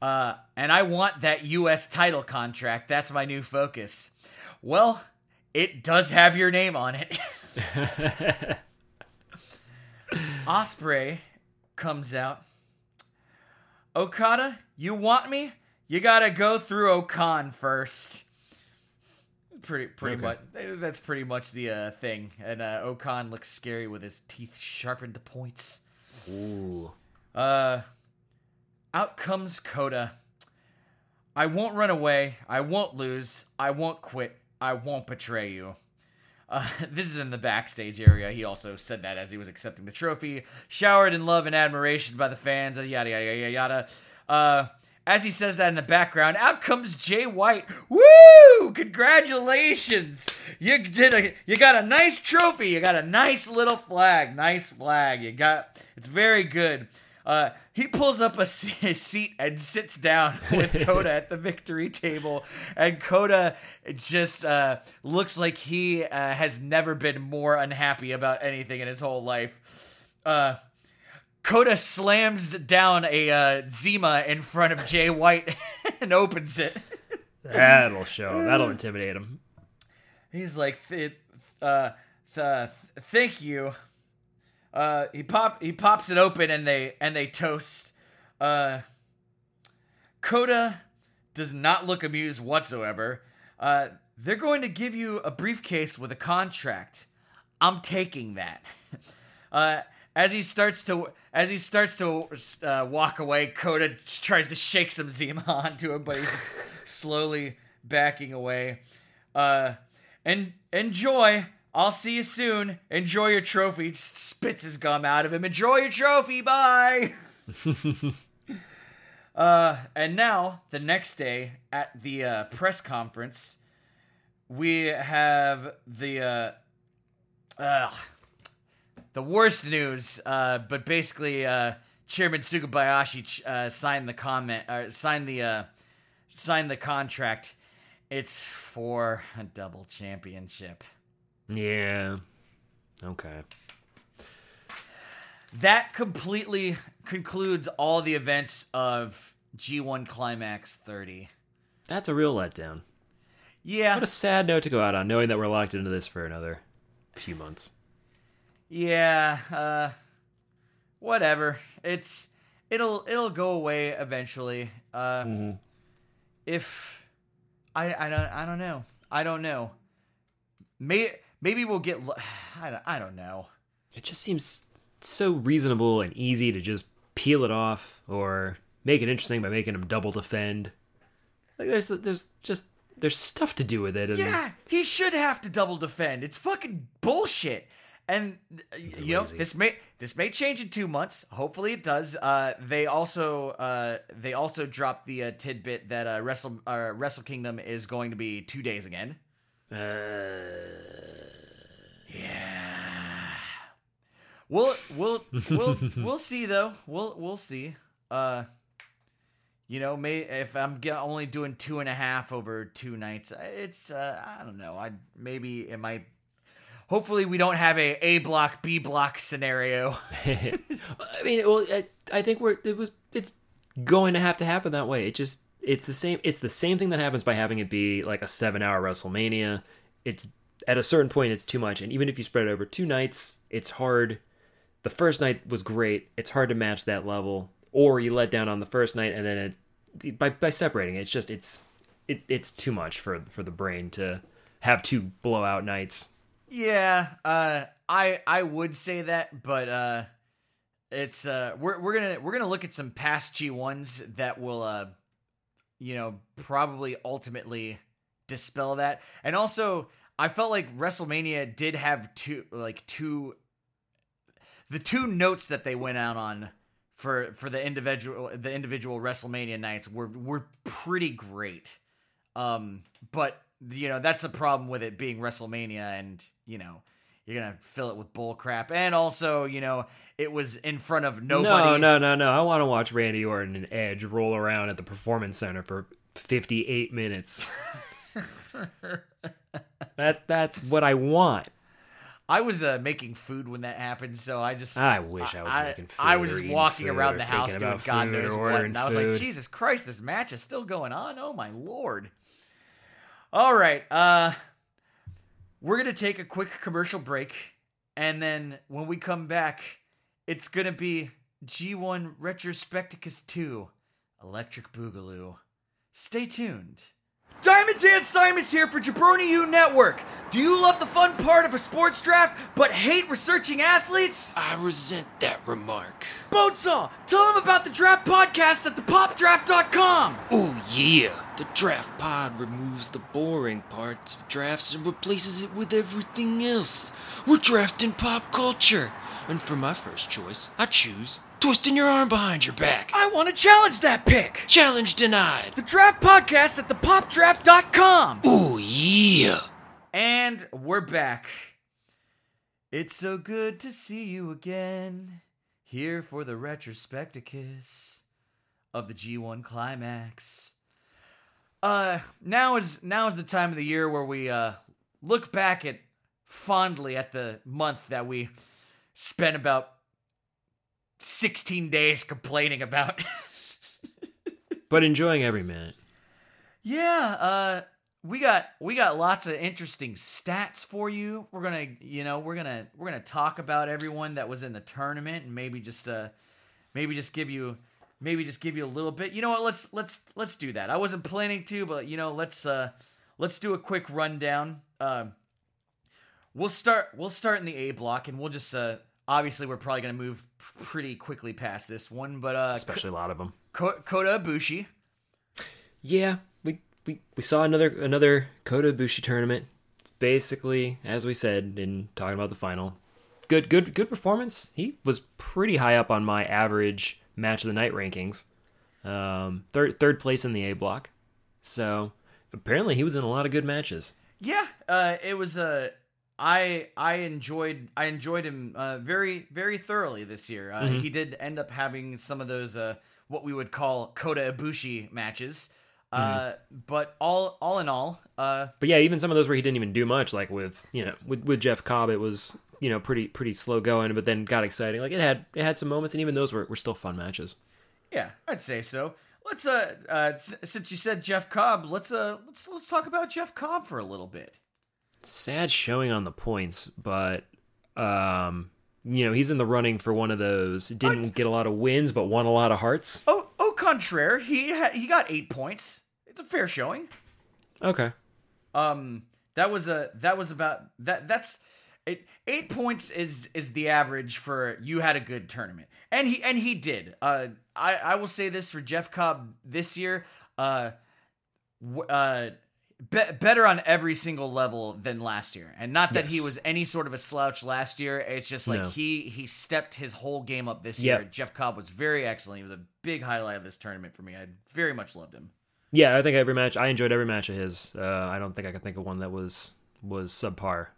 S6: Uh, and I want that U.S. title contract. That's my new focus. Well, it does have your name on it. Ospreay comes out. Okada, you want me? You gotta go through O-Khan first. Pretty, pretty okay. much. Eh, that's pretty much the uh, thing. And uh, O-Khan looks scary with his teeth sharpened to points. Ooh. Uh, out comes Kota. I won't run away. I won't lose. I won't quit. I won't betray you. Uh, this is in the backstage area. He also said that as he was accepting the trophy, showered in love and admiration by the fans. Yada yada yada yada. Uh, as he says that in the background, out comes Jay White. Woo! Congratulations! You did a you got a nice trophy. You got a nice little flag. Nice flag. You got it's very good. Uh, he pulls up a seat and sits down with Kota at the victory table, and Kota just uh, looks like he uh, has never been more unhappy about anything in his whole life. Uh, Kota slams down a uh, Zima in front of Jay White and opens it.
S7: That'll show. That'll intimidate him.
S6: He's like, th- uh, th- "Thank you." Uh, he pop he pops it open and they and they toast. Uh, Kota does not look amused whatsoever. Uh, they're going to give you a briefcase with a contract. I'm taking that. uh, as he starts to as he starts to uh, walk away, Kota tries to shake some Zima onto him, but he's slowly backing away. Uh, and enjoy. I'll see you soon. Enjoy your trophy. Just spits his gum out of him. Enjoy your trophy. Bye. uh, and now the next day at the uh, press conference, we have the. Uh, the worst news, uh, but basically, uh, Chairman Sugabayashi uh, signed the comment, uh, signed the, uh, signed the contract. It's for a double championship.
S7: Yeah. Okay.
S6: That completely concludes all the events of G1 Climax 30.
S7: That's a real letdown.
S6: Yeah.
S7: What a sad note to go out on, knowing that we're locked into this for another few months
S6: yeah, uh, whatever. It's it'll it'll go away eventually. Uh, mm-hmm. If I I don't I don't know I don't know. May maybe we'll get I don't, I don't know.
S7: It just seems so reasonable and easy to just peel it off or make it interesting by making him double defend. Like there's there's just there's stuff to do with it.
S6: yeah, he should have to double defend. It's fucking bullshit. And uh, it's you lazy. know this may this may change in two months. Hopefully it does. Uh, they also uh, they also dropped the uh, tidbit that uh, Wrestle uh, Wrestle Kingdom is going to be two days again. Uh, yeah. We'll we'll we'll we'll see though. We'll we'll see. Uh, you know, may if I'm only doing two and a half over two nights, uh, it's uh, I don't know. I maybe it might hopefully we don't have a A block B block scenario. I
S7: mean, well, I, I, think we're it was it's going to have to happen that way. It just it's the same it's the same thing that happens by having it be like a seven hour WrestleMania. It's at a certain point it's too much, and even if you spread it over two nights, it's hard. The first night was great. It's hard to match that level, or you let down on the first night, and then it, by by separating, it's just it's it, it's too much for for the brain to have two blowout nights
S6: yeah, uh, I I would say that, but uh, it's uh, we're we're gonna we're gonna look at some past G ones that will uh, you know, probably ultimately dispel that. And also, I felt like WrestleMania did have two like two the two notes that they went out on for for the individual the individual WrestleMania nights were were pretty great. Um, but you know that's a problem with it being WrestleMania and you know, you're gonna fill it with bull crap. And also, you know, it was in front of nobody.
S7: No, no, no, no. I want to watch Randy Orton and Edge roll around at the Performance Center for 58 minutes. that that's what I want.
S6: I was uh, making food when that happened, so I just I
S7: wish I, I was making food.
S6: I was walking around the house doing God knows what, and I was like, Jesus Christ, this match is still going on. Oh my lord! All right, uh, we're going to take a quick commercial break. And then when we come back, it's going to be G1 Retrospecticus 2 Electric Boogaloo. Stay tuned. Diamond Dan Simons here for Jabroni U Network. Do you love the fun part of a sports draft but hate researching athletes?
S8: I resent that remark.
S6: Bonesaw, tell them about the draft podcast at thepopdraft.com.
S8: Oh, yeah. The draft pod removes the boring parts of drafts and replaces it with everything else. We're drafting pop culture. And for my first choice, I choose twisting your arm behind your back.
S6: I want to challenge that pick.
S8: Challenge denied.
S6: The draft podcast at thepopdraft.com.
S8: Ooh, yeah.
S6: And we're back. It's so good to see you again. Here for the retrospecticus of the G1 climax. Uh now is now is the time of the year where we uh look back at fondly at the month that we spent about 16 days complaining about.
S7: but enjoying every minute.
S6: Yeah, uh we got we got lots of interesting stats for you. We're gonna you know we're gonna we're gonna talk about everyone that was in the tournament and maybe just uh maybe just give you maybe just give you a little bit. You know what? Let's let's let's do that. I wasn't planning to, but you know let's uh let's do a quick rundown. Um, uh, we'll start we'll start in the A block and we'll just uh Obviously, we're probably going to move pretty quickly past this one, but uh,
S7: especially a lot of them.
S6: Kota Ibushi.
S7: Yeah, we, we we saw another another Kota Ibushi tournament. Basically, as we said in talking about the final, good good good performance. He was pretty high up on my average match of the night rankings. Um, third third place in the A block. So apparently, he was in a lot of good matches.
S6: Yeah, uh, it was a uh, I I enjoyed I enjoyed him uh, very very thoroughly this year. Uh, mm-hmm. He did end up having some of those uh, what we would call Kota Ibushi matches. Uh, mm-hmm. but all all in all,
S7: uh, but yeah, even some of those where he didn't even do much, like with you know with, with Jeff Cobb, it was you know pretty pretty slow going, but then got exciting. Like it had it had some moments, and even those were were still fun matches.
S6: Yeah, I'd say so. Let's uh, uh since you said Jeff Cobb, let's uh let's let's talk about Jeff Cobb for a little bit
S7: sad showing on the points, but um, you know he's in the running for one of those. Didn't get a lot of wins, but won a lot of hearts.
S6: Oh, au contraire, he ha- he got eight points. It's a fair showing.
S7: Okay.
S6: Um, that was a that was about that. That's it, eight points is is the average for you had a good tournament, and he and he did. Uh, I I will say this for Jeff Cobb this year. Uh, w- uh be- better on every single level than last year. And not that yes. he was any sort of a slouch last year. It's just like no. he he stepped his whole game up this yep. year. Jeff Cobb was very excellent. He was a big highlight of this tournament for me. I very much loved him.
S7: Yeah, I think every match I enjoyed every match of his. Uh, I don't think I can think of one that was was subpar.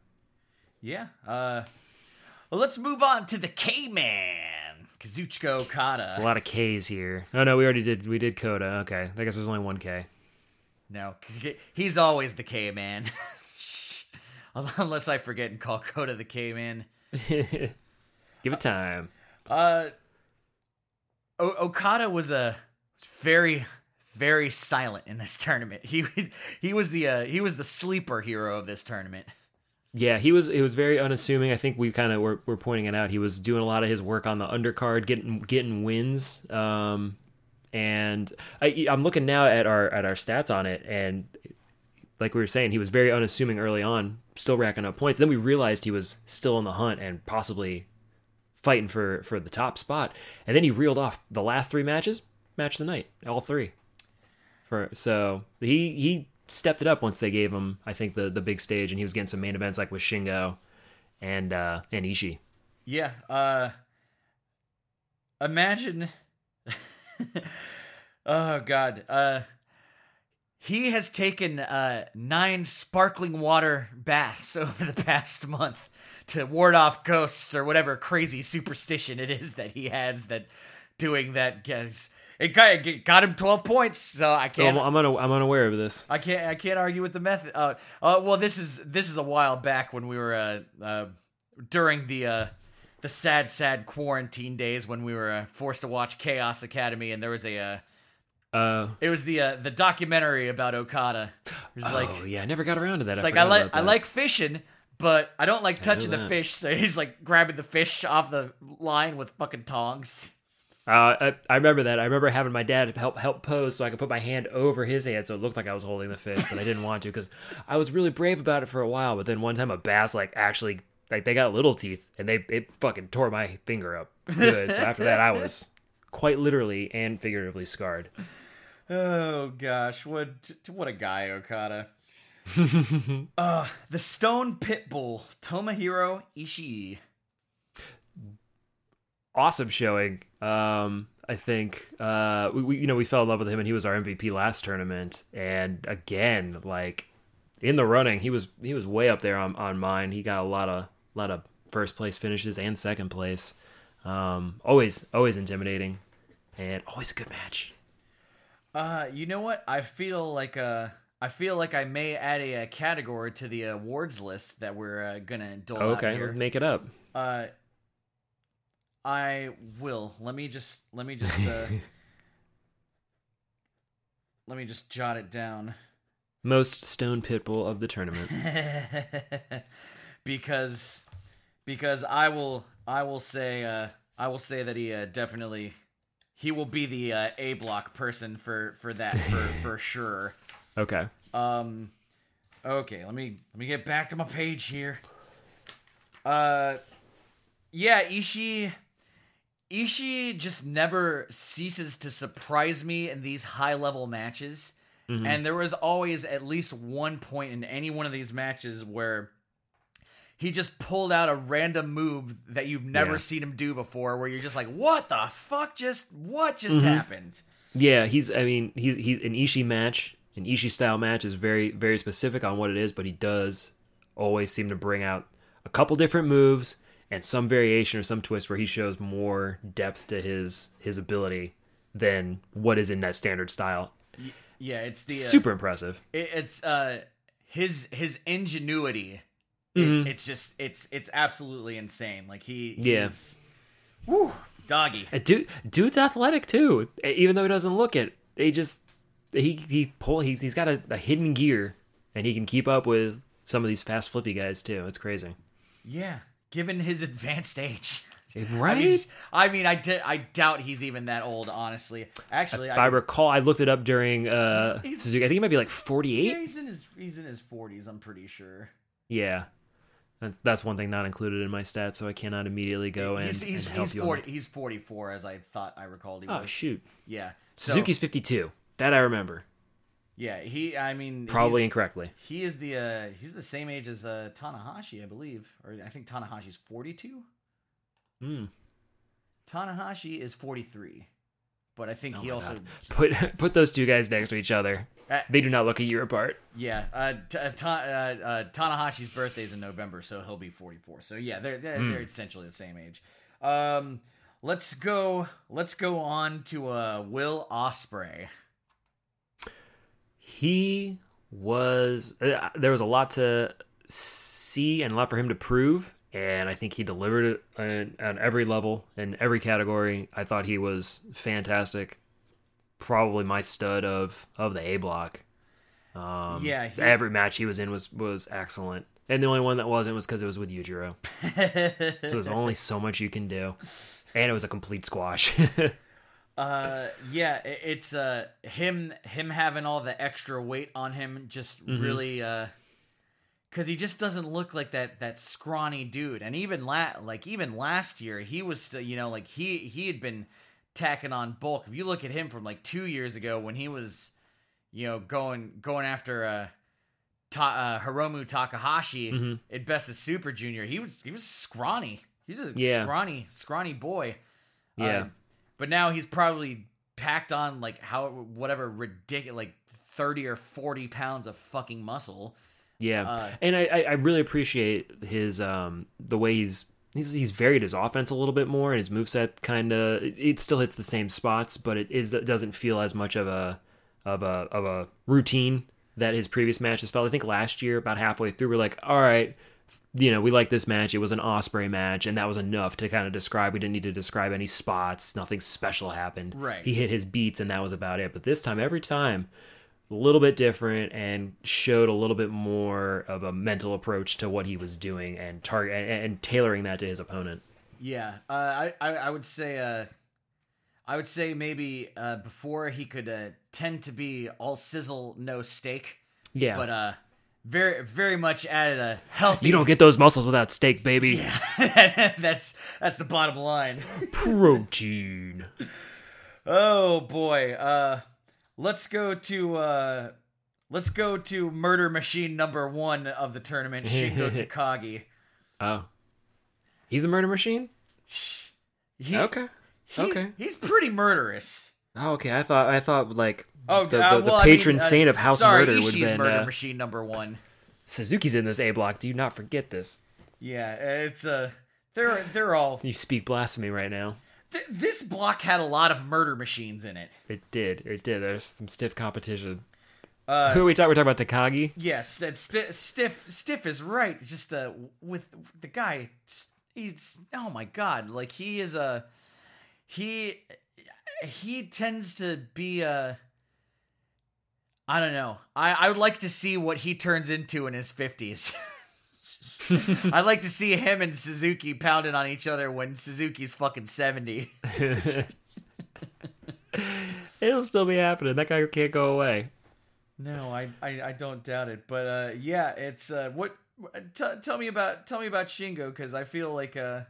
S6: Yeah. Uh, well, let's move on to the K Man. Kazuchika Okada.
S7: There's a lot of K's here. Oh no, we already did. We did Kota. Okay, I guess there's only one K.
S6: No, he's always the K man. Unless I forget and call Kota the K man.
S7: Give it time. Uh,
S6: o- Okada was a very, very silent in this tournament. He he was the uh, he was the sleeper hero of this tournament.
S7: Yeah, he was. It was very unassuming. I think we kind of were, were pointing it out. He was doing a lot of his work on the undercard, getting getting wins. Um, and I, I'm looking now at our at our stats on it, and like we were saying, he was very unassuming early on, still racking up points. Then we realized he was still on the hunt and possibly fighting for for the top spot. And then he reeled off the last three matches, match the night, all three. For so he he stepped it up once they gave him, I think the the big stage, and he was getting some main events like with Shingo and uh, and Ishii.
S6: Yeah. Uh, imagine. oh God. Uh, he has taken uh, nine sparkling water baths over the past month to ward off ghosts or whatever crazy superstition it is that he has that doing that gets it got, it got him 12 points so i oh, can't
S7: I'm, I'm, I'm unaware of this
S6: i can't i can't argue with the method uh, uh well this is this is a while back when we were uh, uh during the uh the sad, sad quarantine days when we were uh, forced to watch Chaos Academy, and there was a. Uh, uh, it was the uh, the documentary about Okada. It was
S7: oh
S6: like,
S7: yeah, I never got around to that.
S6: It's I like I like I like fishing, but I don't like touching the fish. So he's like grabbing the fish off the line with fucking tongs.
S7: Uh, I, I remember that. I remember having my dad help help pose so I could put my hand over his hand so it looked like I was holding the fish, but I didn't want to because I was really brave about it for a while. But then one time a bass like actually like they got little teeth and they it fucking tore my finger up good. so after that I was quite literally and figuratively scarred.
S6: Oh gosh, what what a guy Okada. uh, the Stone Pitbull, Tomohiro Ishii.
S7: Awesome showing. Um, I think uh, we, we you know we fell in love with him and he was our MVP last tournament and again like in the running he was he was way up there on on mine. He got a lot of a lot of first place finishes and second place. Um, always, always intimidating, and always a good match.
S6: Uh, you know what? I feel like uh, I feel like I may add a, a category to the awards list that we're uh, gonna dole
S7: okay, out here. make it up.
S6: Uh, I will. Let me just. Let me just. Uh, let me just jot it down.
S7: Most stone pitbull of the tournament.
S6: because because I will I will say uh, I will say that he uh, definitely he will be the uh, A block person for for that for for sure.
S7: Okay.
S6: Um. Okay. Let me let me get back to my page here. Uh, yeah, Ishii. Ishii just never ceases to surprise me in these high level matches. Mm-hmm. And there was always at least one point in any one of these matches where he just pulled out a random move that you've never yeah. seen him do before where you're just like what the fuck just what just mm-hmm. happened
S7: yeah he's i mean he's he an Ishii match an Ishii style match is very very specific on what it is but he does always seem to bring out a couple different moves and some variation or some twist where he shows more depth to his his ability than what is in that standard style
S6: yeah it's the uh,
S7: super impressive
S6: it, it's uh his his ingenuity Mm-hmm. It, it's just it's it's absolutely insane. Like he,
S7: yeah. is,
S6: doggy.
S7: dude, dude's athletic too. Even though he doesn't look it, he just he he pull he's he's got a, a hidden gear, and he can keep up with some of these fast flippy guys too. It's crazy.
S6: Yeah, given his advanced age.
S7: Eh, right.
S6: I mean, I, mean, I, doubt he's even that old, honestly. Actually,
S7: I, I, recall, I looked it up during
S6: uh, he's, he's,
S7: Suzuki. I think he might be like forty-eight. Yeah,
S6: he's in his he's in his forties. I'm pretty sure.
S7: Yeah, that's one thing not included in my stats, so I cannot immediately go and, he's, he's, and help
S6: he's
S7: you. 40,
S6: he's 44, as I thought I recalled he oh, was. Oh,
S7: shoot.
S6: Yeah.
S7: So, Suzuki's 52. That I remember.
S6: Yeah, he. I mean,
S7: probably incorrectly.
S6: He is the uh, he's the same age as uh, Tanahashi, I believe, or I think Tanahashi's forty two.
S7: Hmm.
S6: Tanahashi is forty three but I think oh he also
S7: put put those two guys next to each other.
S6: Uh,
S7: they do not look a year apart.
S6: Yeah, uh, t- uh, uh, uh Tanahashi's birthday is in November, so he'll be 44. So yeah, they're they're, mm. they're hmm. essentially the same age. Um, let's go. Let's go on to uh, Will Ospreay.
S7: He was there was a lot to see and a lot for him to prove and I think he delivered it on uh, every level in every category. I thought he was fantastic, probably my stud of of the A block. Um, yeah, he... every match he was in was was excellent, and the only one that wasn't was because it was with Yujiro. so there's only so much you can do, and it was a complete squash.
S6: uh, yeah, it's uh him him having all the extra weight on him just mm-hmm. really uh because he just doesn't look like that that scrawny dude. And even la- like even last year, he was still you know like he he had been tacking on bulk. If you look at him from like two years ago when he was you know going going after uh, Ta- uh Hiromu Takahashi mm-hmm. at Best of Super Junior, he was he was scrawny. He's a yeah. scrawny scrawny boy.
S7: Yeah, um,
S6: but now he's probably packed on like how whatever ridiculous like 30 or 40 pounds of fucking muscle
S7: yeah, uh, and I, I really appreciate his um the way he's he's he's varied his offense a little bit more and his moveset kind of it still hits the same spots, but it is it doesn't feel as much of a of a of a routine that his previous matches felt. I think last year about halfway through we're like, all right, you know, we like this match. It was an Ospreay match, and that was enough to kind of describe. We didn't need to describe any spots. Nothing special happened.
S6: Right.
S7: He hit his beats, and that was about it. But this time, every time a little bit different and showed a little bit more of a mental approach to what he was doing and target and, and tailoring that to his opponent.
S6: Yeah, uh, I, I, I would say uh, I would say maybe uh, before he could uh, tend to be all sizzle no steak.
S7: Yeah,
S6: but uh, very very much added a healthy. You
S7: don't get those muscles without steak, baby.
S6: Yeah. that's that's the bottom line.
S7: Protein.
S6: oh boy. Uh let's go to uh, let's go to murder machine number one of the tournament, Shingo Takagi.
S7: Oh, he's the murder machine. He, okay, he, okay,
S6: he's pretty murderous.
S7: Oh, okay. I thought I thought like
S6: oh, the, the,
S7: uh,
S6: well, the
S7: patron
S6: I mean, uh,
S7: saint of house sorry, murder would be murder uh,
S6: machine number one.
S7: Suzuki's in this A block. Do you not forget this?
S6: Yeah, it's a. Uh, they're they're all.
S7: You speak blasphemy right now.
S6: Th- this block had a lot of murder machines in it.
S7: It did. It did. There's some stiff competition. Uh, Who are we talking? We're talking about Takagi.
S6: Yes, that stiff. Stiff is right. Just uh, with the guy, he's oh my god, like he is a he he tends to be a. I don't know. I I would like to see what he turns into in his fifties. I'd like to see him and Suzuki pounding on each other when Suzuki's fucking 70.
S7: It'll still be happening. That guy can't go away.
S6: No, I, I, I don't doubt it. But uh, yeah, it's uh, what. T- tell me about tell me about Shingo because I feel like uh,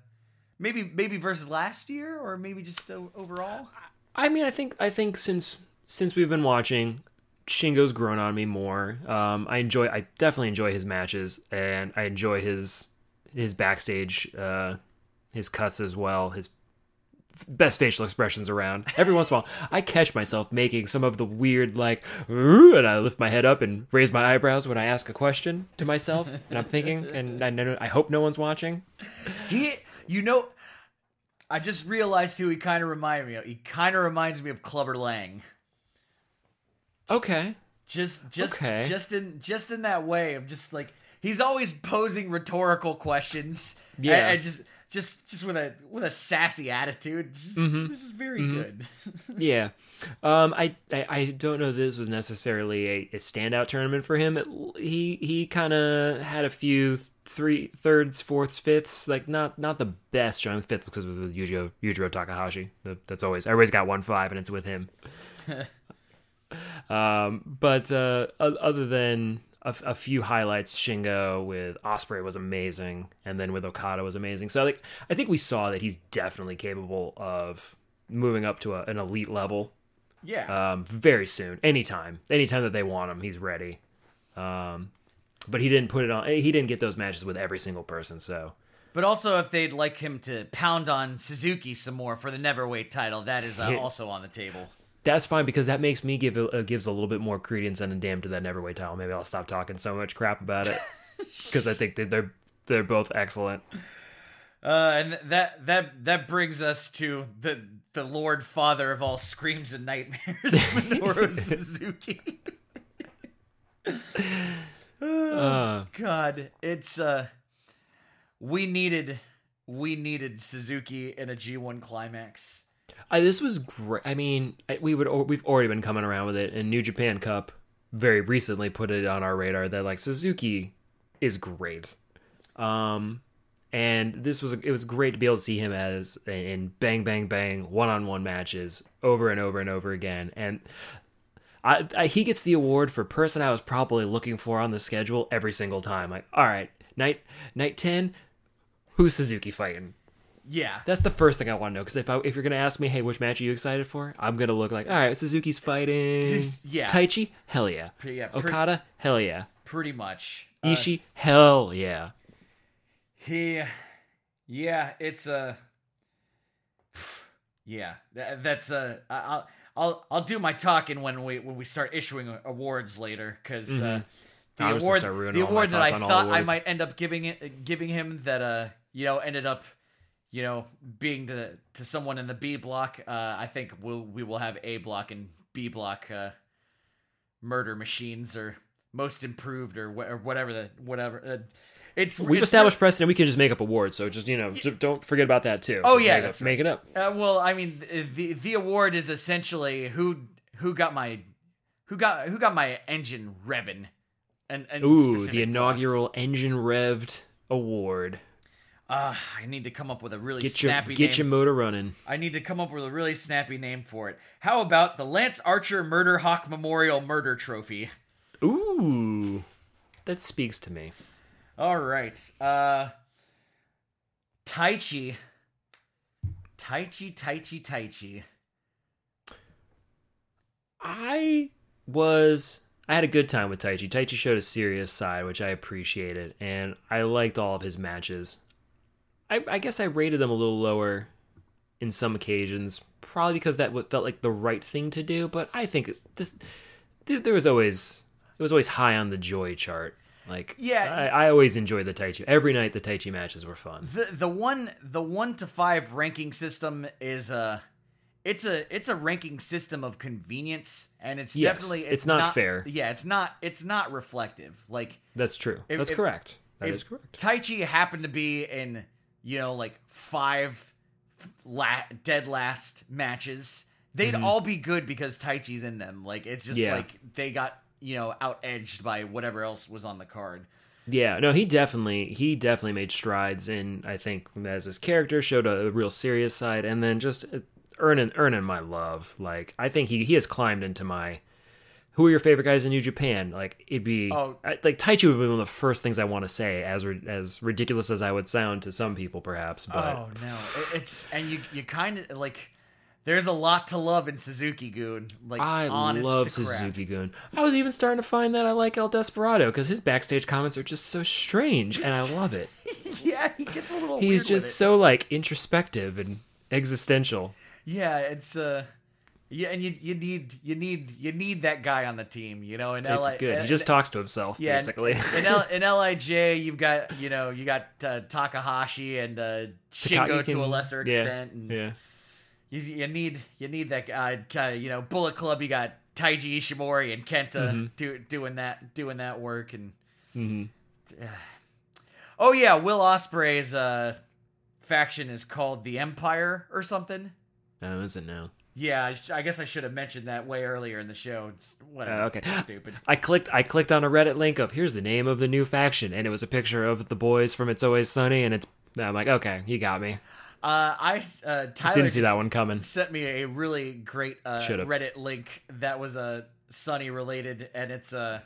S6: maybe maybe versus last year or maybe just overall.
S7: I mean, I think I think since since we've been watching, Shingo's grown on me more. Um, I enjoy, I definitely enjoy his matches, and I enjoy his his backstage, uh, his cuts as well, his best facial expressions around. Every once in a while, I catch myself making some of the weird, like, and I lift my head up and raise my eyebrows when I ask a question to myself, and I'm thinking, and I, know, I hope no one's watching.
S6: He, you know, I just realized who he kind of reminded me of. He kind of reminds me of Clubber Lang.
S7: Okay.
S6: Just just okay. just in just in that way of just like he's always posing rhetorical questions. Yeah. And, just just just with a with a sassy attitude. Just, mm-hmm. This is very mm-hmm. good.
S7: yeah. Um, I, I, I don't know. This was necessarily a, a standout tournament for him. It, he he kind of had a few three thirds, fourths, fifths. Like not not the best round. Fifth because with Yujiro, Yujiro Takahashi. That's always everybody's got one five, and it's with him. Um, but uh, other than a, a, few highlights, Shingo with Ospreay was amazing, and then with Okada was amazing. So like I think we saw that he's definitely capable of moving up to a, an elite level. Yeah. Um, very soon, anytime, anytime that they want him, he's ready. Um, but he didn't put it on. Eh, he didn't get those matches with every single person. So.
S6: But also, if they'd like him to pound on Suzuki some more for the Neverweight title, that is uh, also on the table
S7: that's fine because that makes me give uh, gives a little bit more credence and a damn to that Neverway title. Maybe I'll stop talking so much crap about it because I think that they're they're both excellent.
S6: Uh, and that that that brings us to the the Lord Father of all screams and nightmares, Minoru Suzuki. oh, uh. God, it's uh, we needed we needed Suzuki in a G one climax
S7: I, this was great. I mean, I, we would we've already been coming around with it, and New Japan Cup very recently put it on our radar that like Suzuki is great. Um, and this was it was great to be able to see him as in bang bang bang one on one matches over and over and over again, and I, I, he gets the award for person I was probably looking for on the schedule every single time. Like, all right, night night ten, who's Suzuki fighting?
S6: Yeah,
S7: that's the first thing I want to know. Because if I, if you're gonna ask me, hey, which match are you excited for? I'm gonna look like, all right, Suzuki's fighting. yeah, Taichi, hell yeah. yeah pre- Okada, hell yeah.
S6: Pretty much.
S7: Uh, Ishii, hell yeah.
S6: He, yeah, it's a. yeah, that, that's ai will I'll I'll do my talking when we when we start issuing awards later because. Uh, mm-hmm. Uh, the award, the award that I thought I might end up giving it, giving him that uh, you know, ended up you know, being to to someone in the B block, uh, I think we'll we will have A block and B block uh, murder machines or most improved or, wh- or whatever the whatever. Uh,
S7: it's we've established precedent. We can just make up awards, so just you know, don't forget about that too.
S6: Oh yeah,
S7: make, that's right. make it up.
S6: Uh, well, I mean, the the award is essentially who who got my who got who got my engine revving.
S7: And, and Ooh, the inaugural engine revved award.
S6: Uh, I need to come up with a really get snappy your,
S7: get name. your motor running.
S6: I need to come up with a really snappy name for it. How about the Lance Archer Murder Hawk Memorial Murder Trophy?
S7: Ooh, that speaks to me.
S6: All right. Uh, Taichi. Taichi, Taichi, Taichi.
S7: I was. I had a good time with Taichi. Taichi showed a serious side, which I appreciated, and I liked all of his matches. I, I guess I rated them a little lower in some occasions, probably because that felt like the right thing to do. But I think this there was always it was always high on the joy chart. Like
S6: yeah,
S7: I, I, always enjoyed the Taichi. Every night the Taichi matches were fun.
S6: The the one the one to five ranking system is a it's a it's a ranking system of convenience, and it's yes, definitely
S7: it's, it's not, not, fair.
S6: Yeah, it's not it's not reflective. Like
S7: that's true. If, that's if, correct. That if is correct. Taichi
S6: happened to be in you know, like five la- dead last matches, they'd mm-hmm. all be good because Taichi's in them. Like it's just yeah. like they got you know out edged by whatever else was on the card.
S7: Yeah, no, he definitely he definitely made strides in I think as his character showed a, real serious side, and then just uh, earning earning my love. Like I think he he has climbed into my who are your favorite guys in New Japan? Like it'd be oh. like Taichi would be one of the first things I want to say, as as ridiculous as I would sound to some people, perhaps. But oh
S6: no, it's and you you kind of like there's a lot to love in Suzuki-gun. Like I love Suzuki
S7: Goon. I was even starting to find that I like El Desperado because his backstage comments are just so strange, and I love it.
S6: yeah, he gets a little. He's
S7: just so like introspective and existential.
S6: Yeah, it's uh yeah, and you you need you need you need that guy on the team, you know. And it's
S7: good. And, he just talks to himself, yeah, basically.
S6: in, L- in Lij, you've got you know you got uh, Takahashi and uh, Shingo can, to a lesser extent. Yeah, and yeah. You, you need you need that guy. Uh, you know, Bullet Club. You got Taiji Ishimori and Kenta mm-hmm. do, doing that doing that work and. Mm-hmm. oh yeah, Will Ospreay's uh, faction is called the Empire or something.
S7: Oh, is it now?
S6: Yeah, I guess I should have mentioned that way earlier in the show. It's, whatever. Uh, okay.
S7: Stupid. I clicked. I clicked on a Reddit link of here's the name of the new faction, and it was a picture of the boys from It's Always Sunny, and it's. I'm like, okay, you got me.
S6: Uh, I uh, Tyler
S7: didn't see that one coming.
S6: Sent me a really great uh, Reddit link that was a uh, Sunny related, and it's a. Uh,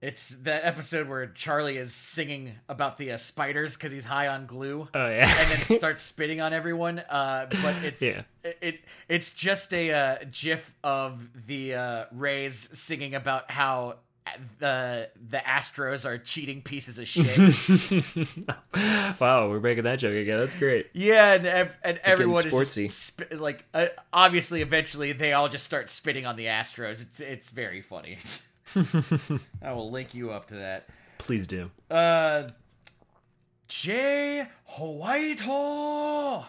S6: it's the episode where Charlie is singing about the uh, spiders because he's high on glue.
S7: Oh yeah,
S6: and then starts spitting on everyone. Uh, but it's yeah. it, it it's just a uh, gif of the uh, Rays singing about how uh, the the Astros are cheating pieces of shit.
S7: wow, we're making that joke again. That's great.
S6: Yeah, and ev- and everyone is sportsy. Sp- like uh, obviously, eventually they all just start spitting on the Astros. It's it's very funny. I will link you up to that.
S7: Please do.
S6: Uh, Jay Whitehall.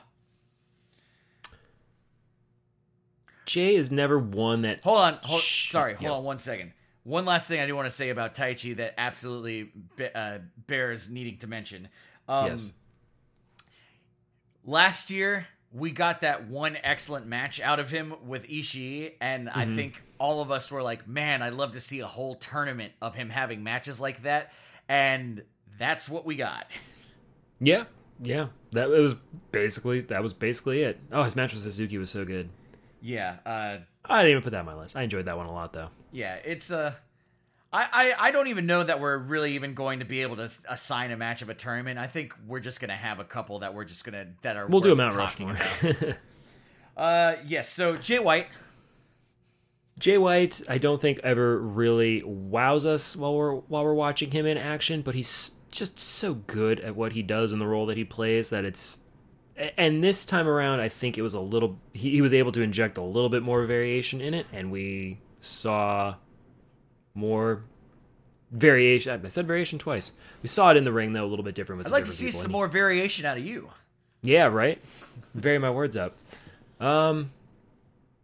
S7: Jay is never
S6: one
S7: that.
S6: Hold on. Hold, sh- sorry. Hold yeah. on one second. One last thing I do want to say about Taichi that absolutely be- uh, bears needing to mention. Um, yes. Last year, we got that one excellent match out of him with Ishii, and mm-hmm. I think all of us were like, "Man, I'd love to see a whole tournament of him having matches like that," and that's what we got.
S7: Yeah, yeah, that it was basically that was basically it. Oh, his match with Suzuki was so good.
S6: Yeah,
S7: uh, I didn't even put that on my list. I enjoyed that one a lot, though.
S6: Yeah, it's a. Uh, I, I, I don't even know that we're really even going to be able to assign a match of a tournament. I think we're just gonna have a couple that we're just gonna that are
S7: we'll do a Mount Rushmore.
S6: uh, yes. So Jay White.
S7: Jay White, I don't think ever really wows us while we're while we're watching him in action, but he's just so good at what he does and the role that he plays that it's. And this time around, I think it was a little. He, he was able to inject a little bit more variation in it, and we saw more variation. I said variation twice. We saw it in the ring though, a little bit different.
S6: With I'd like
S7: to see
S6: some more variation out of you.
S7: Yeah, right. Vary my words up. Um,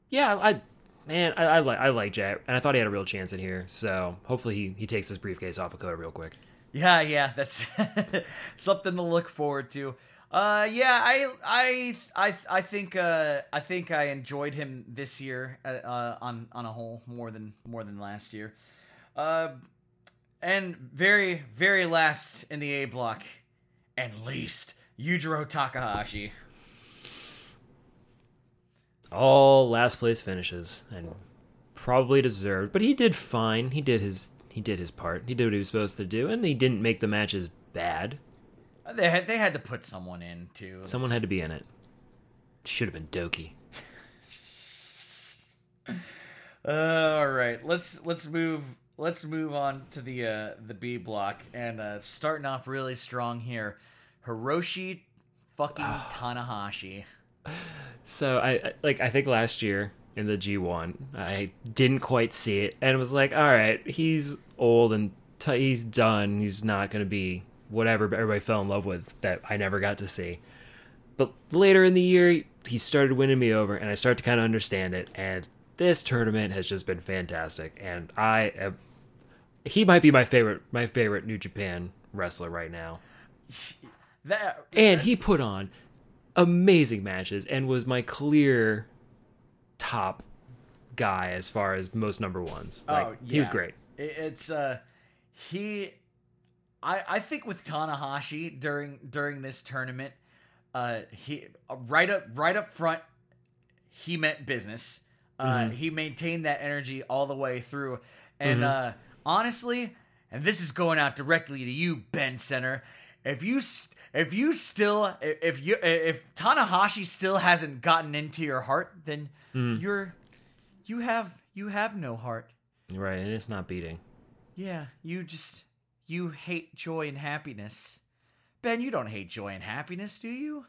S7: yeah, I man, I, I like I like Jack, and I thought he had a real chance in here. So hopefully he he takes his briefcase off of Kota real quick.
S6: Yeah, yeah, that's something to look forward to. Uh, yeah, I, I, I, I think, uh, I think I enjoyed him this year, uh, uh on on a whole more than more than last year. Uh, and very, very last in the A block, and least, Yujiro Takahashi.
S7: All last place finishes, and probably deserved. But he did fine. He did his he did his part. He did what he was supposed to do, and he didn't make the matches bad.
S6: Uh, they had they had to put someone in too.
S7: Someone had to be in it. Should have been Douki.
S6: uh, all right, let's let's move let's move on to the uh, the B block and uh, starting off really strong here. Hiroshi fucking Tanahashi.
S7: So I, like I think last year in the G1, I didn't quite see it and was like, all right, he's old and t- he's done. He's not going to be whatever everybody fell in love with that I never got to see. But later in the year, he started winning me over and I start to kind of understand it and this tournament has just been fantastic and I am he might be my favorite my favorite New Japan wrestler right now.
S6: That
S7: and he put on amazing matches and was my clear top guy as far as most number ones.
S6: Oh, like, oh, yeah.
S7: he was great.
S6: It's uh, he. I I think with Tanahashi during during this tournament, uh, he right up right up front, he meant business. Uh, mm-hmm. he maintained that energy all the way through, and mm-hmm. uh Honestly, and this is going out directly to you, Ben Center. If you st- if you still if you if Tanahashi still hasn't gotten into your heart, then mm. you're you have you have no heart.
S7: Right, and it's not beating.
S6: Yeah, you just you hate joy and happiness. Ben, you don't hate joy and happiness, do you?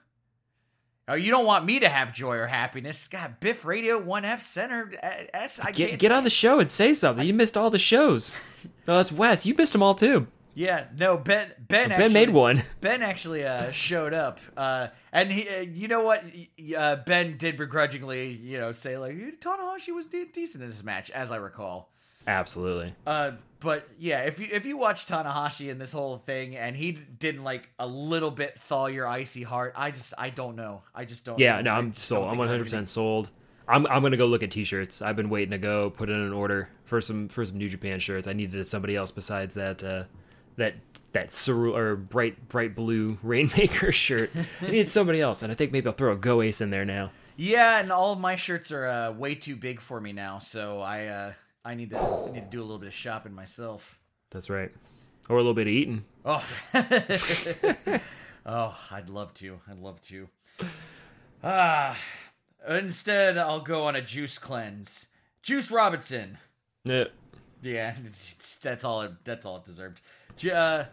S6: Oh, you don't want me to have joy or happiness. God, Biff Radio 1F Center
S7: uh,
S6: S. I get,
S7: get on the show and say something. I, you missed all the shows. no, that's Wes. You missed them all
S6: too. Yeah, no, Ben. Ben.
S7: Actually, ben made one.
S6: Ben actually uh, showed up, uh, and he, uh, you know what? Uh, ben did begrudgingly, you know, say like Tanahashi was de- decent in this match, as I recall.
S7: Absolutely.
S6: Uh, but yeah, if you if you watch Tanahashi in this whole thing and he didn't like a little bit thaw your icy heart, I just I don't know. I just don't.
S7: Yeah, know.
S6: no,
S7: I'm sold. I'm 100 percent sold. I'm I'm gonna go look at t-shirts. I've been waiting to go put in an order for some for some New Japan shirts. I needed somebody else besides that uh, that that cerule or bright bright blue rainmaker shirt. I needed somebody else, and I think maybe I'll throw a Go Ace in there now.
S6: Yeah, and all of my shirts are uh, way too big for me now, so I. Uh, I need to I need to do a little bit of shopping myself.
S7: That's right, or a little bit of eating.
S6: Oh, oh, I'd love to. I'd love to. Ah, instead I'll go on a juice cleanse. Juice Robinson. Yeah. Yeah, that's all. It, that's all it deserved. Uh,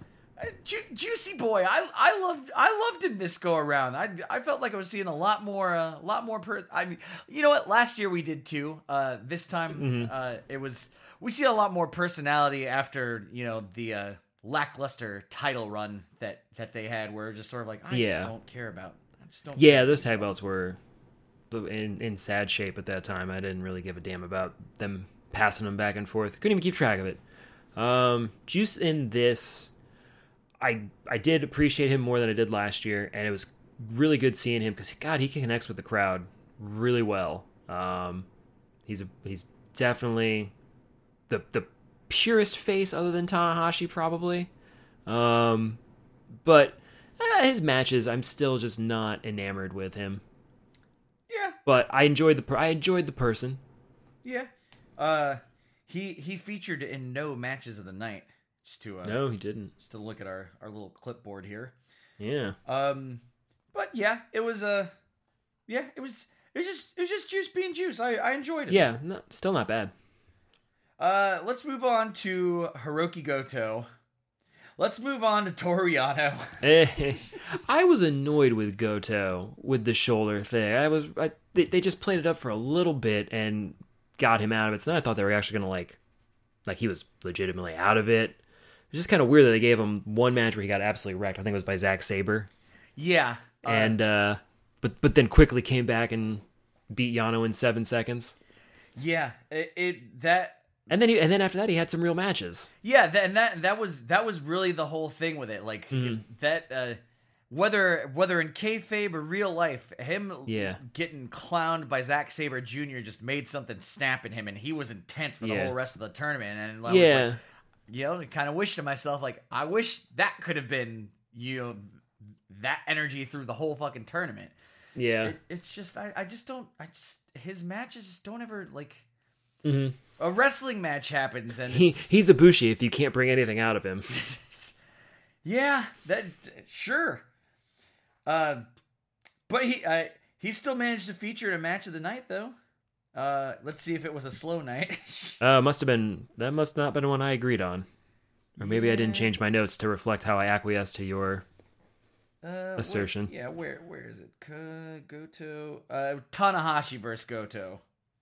S6: uh, ju- juicy boy, I I loved I loved him this go around. I, I felt like I was seeing a lot more a uh, lot more. Per- I mean, you know what? Last year we did too. Uh, this time mm-hmm. uh, it was we see a lot more personality after you know the uh, lackluster title run that that they had, where just sort of like I yeah. just don't care about. I just don't.
S7: Yeah, those tag belts were in in sad shape at that time. I didn't really give a damn about them passing them back and forth. Couldn't even keep track of it. Um, Juice in this I I did appreciate him more than I did last year, and it was really good seeing him because God, he connects with the crowd really well. Um, he's a, he's definitely the the purest face other than Tanahashi probably, um, but eh, his matches I'm still just not enamored with him.
S6: Yeah,
S7: but I enjoyed the per- I enjoyed the person.
S6: Yeah, uh, he he featured in no matches of the night. Just to uh,
S7: no, he didn't.
S6: Just to look at our our little clipboard here. Yeah. Um, but yeah, it was a uh, yeah, it was it was just it was just juice being juice. I I enjoyed it.
S7: Yeah, still not bad.
S6: Uh, let's move on to Hiroki Goto. Let's move on to Toriano. Eh,
S7: I was annoyed with Goto with the shoulder thing. I was I, they, they just played it up for a little bit and got him out of it. So then I thought they were actually going to like like he was legitimately out of it was just kind of weird that they gave him one match where he got absolutely wrecked. I think it was by Zack Sabre.
S6: Yeah.
S7: Uh, and uh, but but then quickly came back and beat Yano in seven seconds.
S6: Yeah, it, it that.
S7: And then he, and then after that he had some real matches.
S6: Yeah, th- and that that was that was really the whole thing with it. Like mm. that. Uh, whether whether in kayfabe or real life, him
S7: yeah.
S6: getting clowned by Zack Sabre Jr. just made something snap in him, and he was intense for the yeah. whole rest of the tournament. And
S7: I yeah. Like,
S6: you know, kind of wish to myself, like, I wish that could have been, you know, that energy through the whole fucking tournament.
S7: Yeah. It,
S6: it's just, I, I just don't, I just, his matches just don't ever, like, mm-hmm. a wrestling match happens and
S7: he, he's a bushi if you can't bring anything out of him.
S6: yeah, that, sure. Uh, but he, uh, he still managed to feature in a match of the night, though. Uh, let's see if it was a slow night.
S7: uh, must have been that must not been one I agreed on, or maybe yeah. I didn't change my notes to reflect how I acquiesced to your uh, assertion.
S6: Where, yeah, where where is it? Uh, Goto. Uh, Tanahashi versus Goto.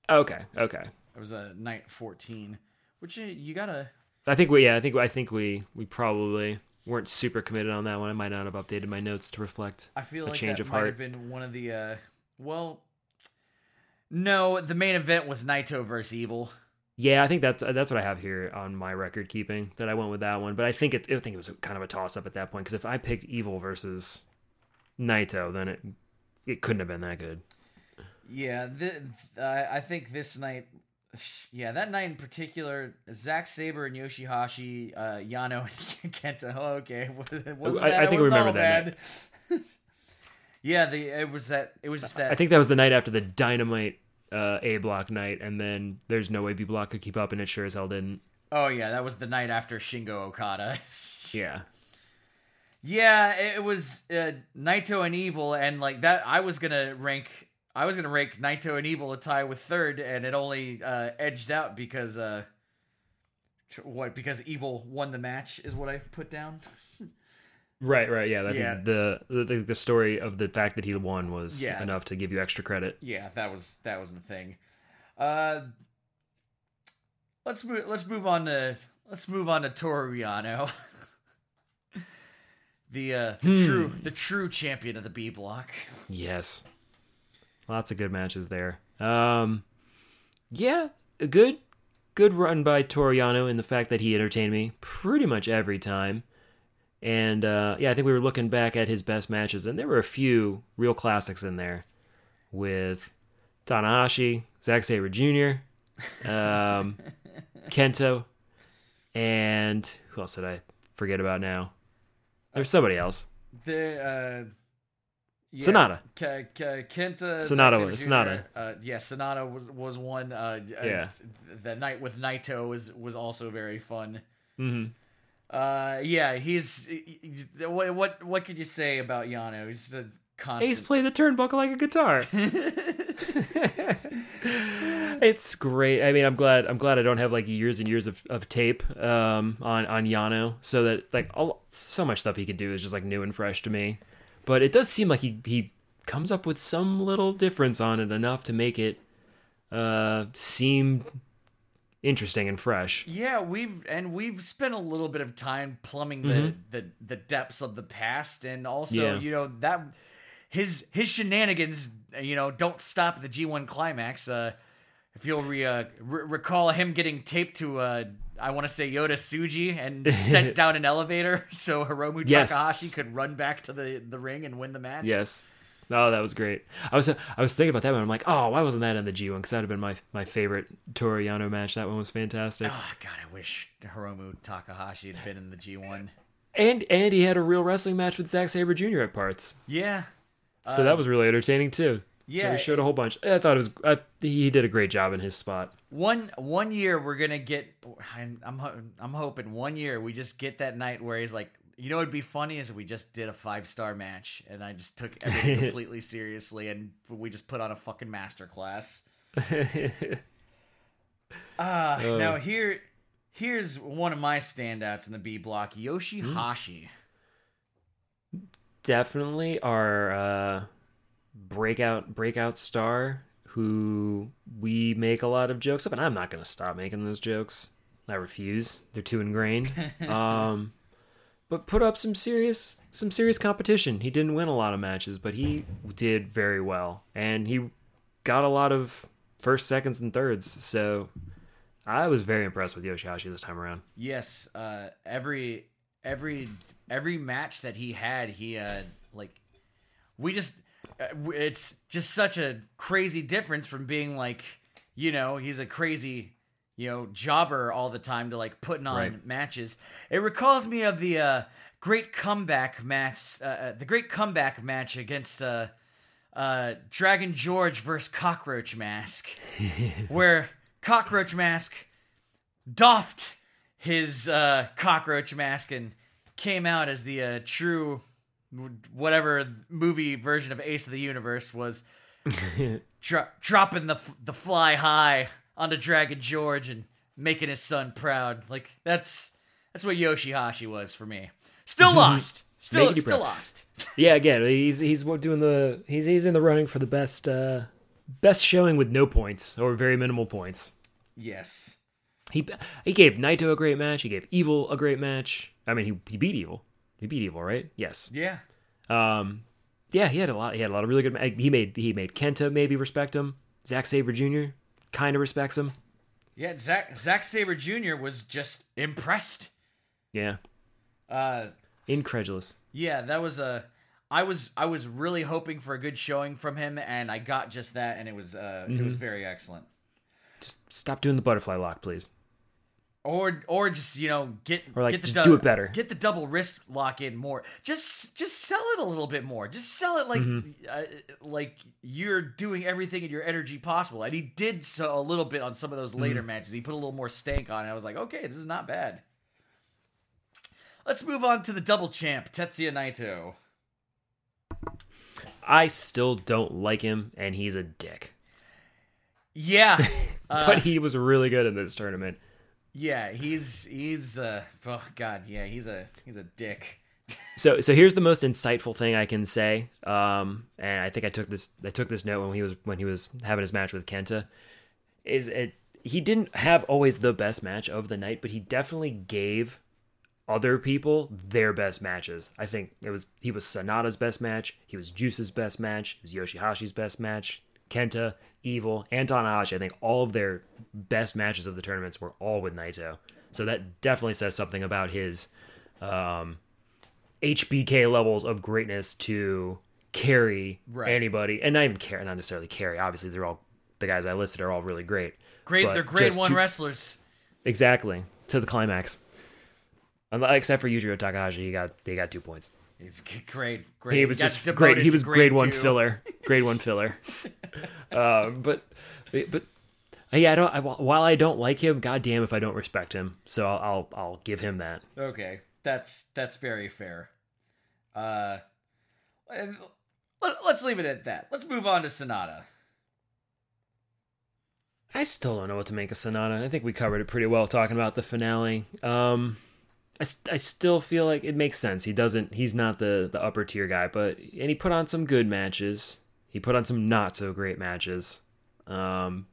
S7: Okay, okay.
S6: It was a night fourteen, which uh, you, gotta.
S7: I think we yeah I think I think we we probably weren't super committed on that one. I might not have updated my notes to reflect. I
S6: feel like a change that of might heart. have been one of the uh, well no, the main event was Naito versus Evil.
S7: Yeah, I think that's that's what I have here on my record keeping that I went with that one. But I think it, I think it was kind of a toss up at that point because if I picked Evil versus Naito, then it it couldn't have been that good.
S6: Yeah, the, I think this night, yeah, that night in particular, Zack Sabre and Yoshihashi, uh, Yano and Kenta. Oh, okay, wasn't that, I, I think I remember that. Yeah, the it was that it was just that.
S7: I think that was the night after the dynamite uh, A block night, and then there's no way B block could keep up, and it sure as hell didn't.
S6: Oh yeah, that was the night after Shingo Okada.
S7: yeah.
S6: Yeah, it was uh, Naito and Evil, and like that, I was gonna rank. I was gonna rank Naito and Evil a tie with third, and it only uh, edged out because uh, what? Because Evil won the match is what I put down.
S7: Right, right, yeah. I yeah. The, the the story of the fact that he won was yeah. enough to give you extra credit.
S6: Yeah, that was that was the thing. Uh, let's move. Let's move on to let's move on to Torriano, the uh, the hmm. true the true champion of the B block.
S7: Yes, lots of good matches there. Um, yeah, good good run by Toriano in the fact that he entertained me pretty much every time. And uh, yeah, I think we were looking back at his best matches, and there were a few real classics in there with Tanahashi, Zack Sabre Jr., um, Kenta, and who else did I forget about now? There's somebody else.
S6: The uh, yeah,
S7: Sanada.
S6: K- K- Kenta.
S7: Sanada. Sanada.
S6: Uh, yeah, Sanada was, was one. Uh,
S7: uh yeah.
S6: Uh, the night with Naito was was also very fun.
S7: Mm-hmm.
S6: Uh, yeah, he's what what what could you say about Yano? He's the constant. He's
S7: playing the turnbuckle like a guitar. it's great. I mean, I'm glad I'm glad I don't have like years and years of, of tape um, on on Yano, so that like all so much stuff he could do is just like new and fresh to me. But it does seem like he he comes up with some little difference on it enough to make it uh, seem interesting and fresh.
S6: Yeah, we've and we've spent a little bit of time plumbing mm-hmm. the, the the depths of the past and also, yeah. you know, that his his shenanigans, you know, don't stop the G1 climax. Uh if you'll re, uh, re- recall him getting taped to uh I want to say Yota Tsuji and sent down an elevator so Hiromu yes. Takahashi could run back to the the ring and win the match.
S7: Yes. Oh, that was great. I was I was thinking about that one. I'm like, oh, why wasn't that in the G1? Because that'd have been my my favorite Toriano match. That one was fantastic.
S6: Oh God, I wish Hiromu Takahashi had been in the G1.
S7: And and he had a real wrestling match with Zack Sabre Jr. at parts.
S6: Yeah.
S7: So that uh, was really entertaining too. Yeah, so he showed a whole bunch. I thought it was he did a great job in his spot.
S6: One one year we're gonna get. I'm, I'm I'm hoping one year we just get that night where he's like, you know, it'd be funny as if we just did a five star match and I just took everything completely seriously and we just put on a fucking masterclass. uh, Now here, here's one of my standouts in the B block: Yoshihashi.
S7: Definitely our uh, breakout breakout star who we make a lot of jokes of, and I'm not going to stop making those jokes. I refuse; they're too ingrained. Um, but put up some serious some serious competition. He didn't win a lot of matches, but he did very well, and he got a lot of first, seconds, and thirds. So I was very impressed with Yoshihashi this time around.
S6: Yes, uh, every every every match that he had, he uh, like we just uh, it's just such a crazy difference from being like you know he's a crazy you know, jobber all the time to like putting on right. matches. It recalls me of the uh, great comeback match, uh, uh the great comeback match against uh, uh, Dragon George versus Cockroach Mask, where Cockroach Mask doffed his uh, cockroach mask and came out as the uh, true whatever movie version of Ace of the Universe was dro- dropping the f- the fly high onto Dragon George and making his son proud. Like that's that's what Yoshihashi was for me. Still lost. Still still proud. lost.
S7: yeah, again, he's he's doing the he's he's in the running for the best uh best showing with no points or very minimal points.
S6: Yes.
S7: He he gave Naito a great match. He gave Evil a great match. I mean, he he beat Evil. He beat Evil, right? Yes.
S6: Yeah.
S7: Um, yeah, he had a lot. He had a lot of really good. He made he made Kenta maybe respect him. Zack Sabre Jr kind of respects him.
S6: Yeah, Zack Zack Sabre Jr. was just impressed.
S7: Yeah.
S6: Uh,
S7: incredulous.
S6: Yeah, that was a. I was I was really hoping for a good showing from him, and I got just that, and it was uh, mm-hmm. it was mm-hmm. very excellent.
S7: Just stop doing the butterfly lock, please
S6: or or just you know get
S7: or like
S6: get
S7: the just do it better.
S6: Get the double wrist lock in more. Just just sell it a little bit more. Just sell it like mm-hmm. uh, like you're doing everything in your energy possible. And he did so a little bit on some of those later mm-hmm. matches. He put a little more stank on. it. I was like, okay, this is not bad. Let's move on to the double champ Tetsuya Naito.
S7: I still don't like him, and he's a dick.
S6: Yeah,
S7: uh, but he was really good in this tournament.
S6: Yeah, he's he's uh oh god, yeah, he's a he's a dick.
S7: so so here's the most insightful thing I can say. Um and I think I took this I took this note when he was when he was having his match with Kenta is it he didn't have always the best match of the night, but he definitely gave other people their best matches. I think it was he was Sanada's best match, he was Juice's best match, was Yoshihashi's best match, Kenta, Evil, and Tanahashi. I think all of their best matches of the tournaments were all with Naito. So that definitely says something about his um, HBK levels of greatness to carry right. anybody, and not even carry, not necessarily carry. Obviously, they're all the guys I listed are all really great.
S6: Great, they're grade one to, wrestlers.
S7: Exactly to the climax, except for Yujiro Takahashi, he got he got two points.
S6: He's great. Great.
S7: He was just great. He was grade, grade one filler. Grade one filler. um, but but yeah, I don't. I, while I don't like him, goddamn if I don't respect him. So I'll, I'll I'll give him that.
S6: Okay, that's that's very fair. Uh, let, us leave it at that. Let's move on to Sanada.
S7: I still don't know what to make of Sanada. I think we covered it pretty well talking about the finale. Um. I, I still feel like it makes sense. He doesn't. He's not the the upper tier guy, but and he put on some good matches. He put on some not so great matches. Um,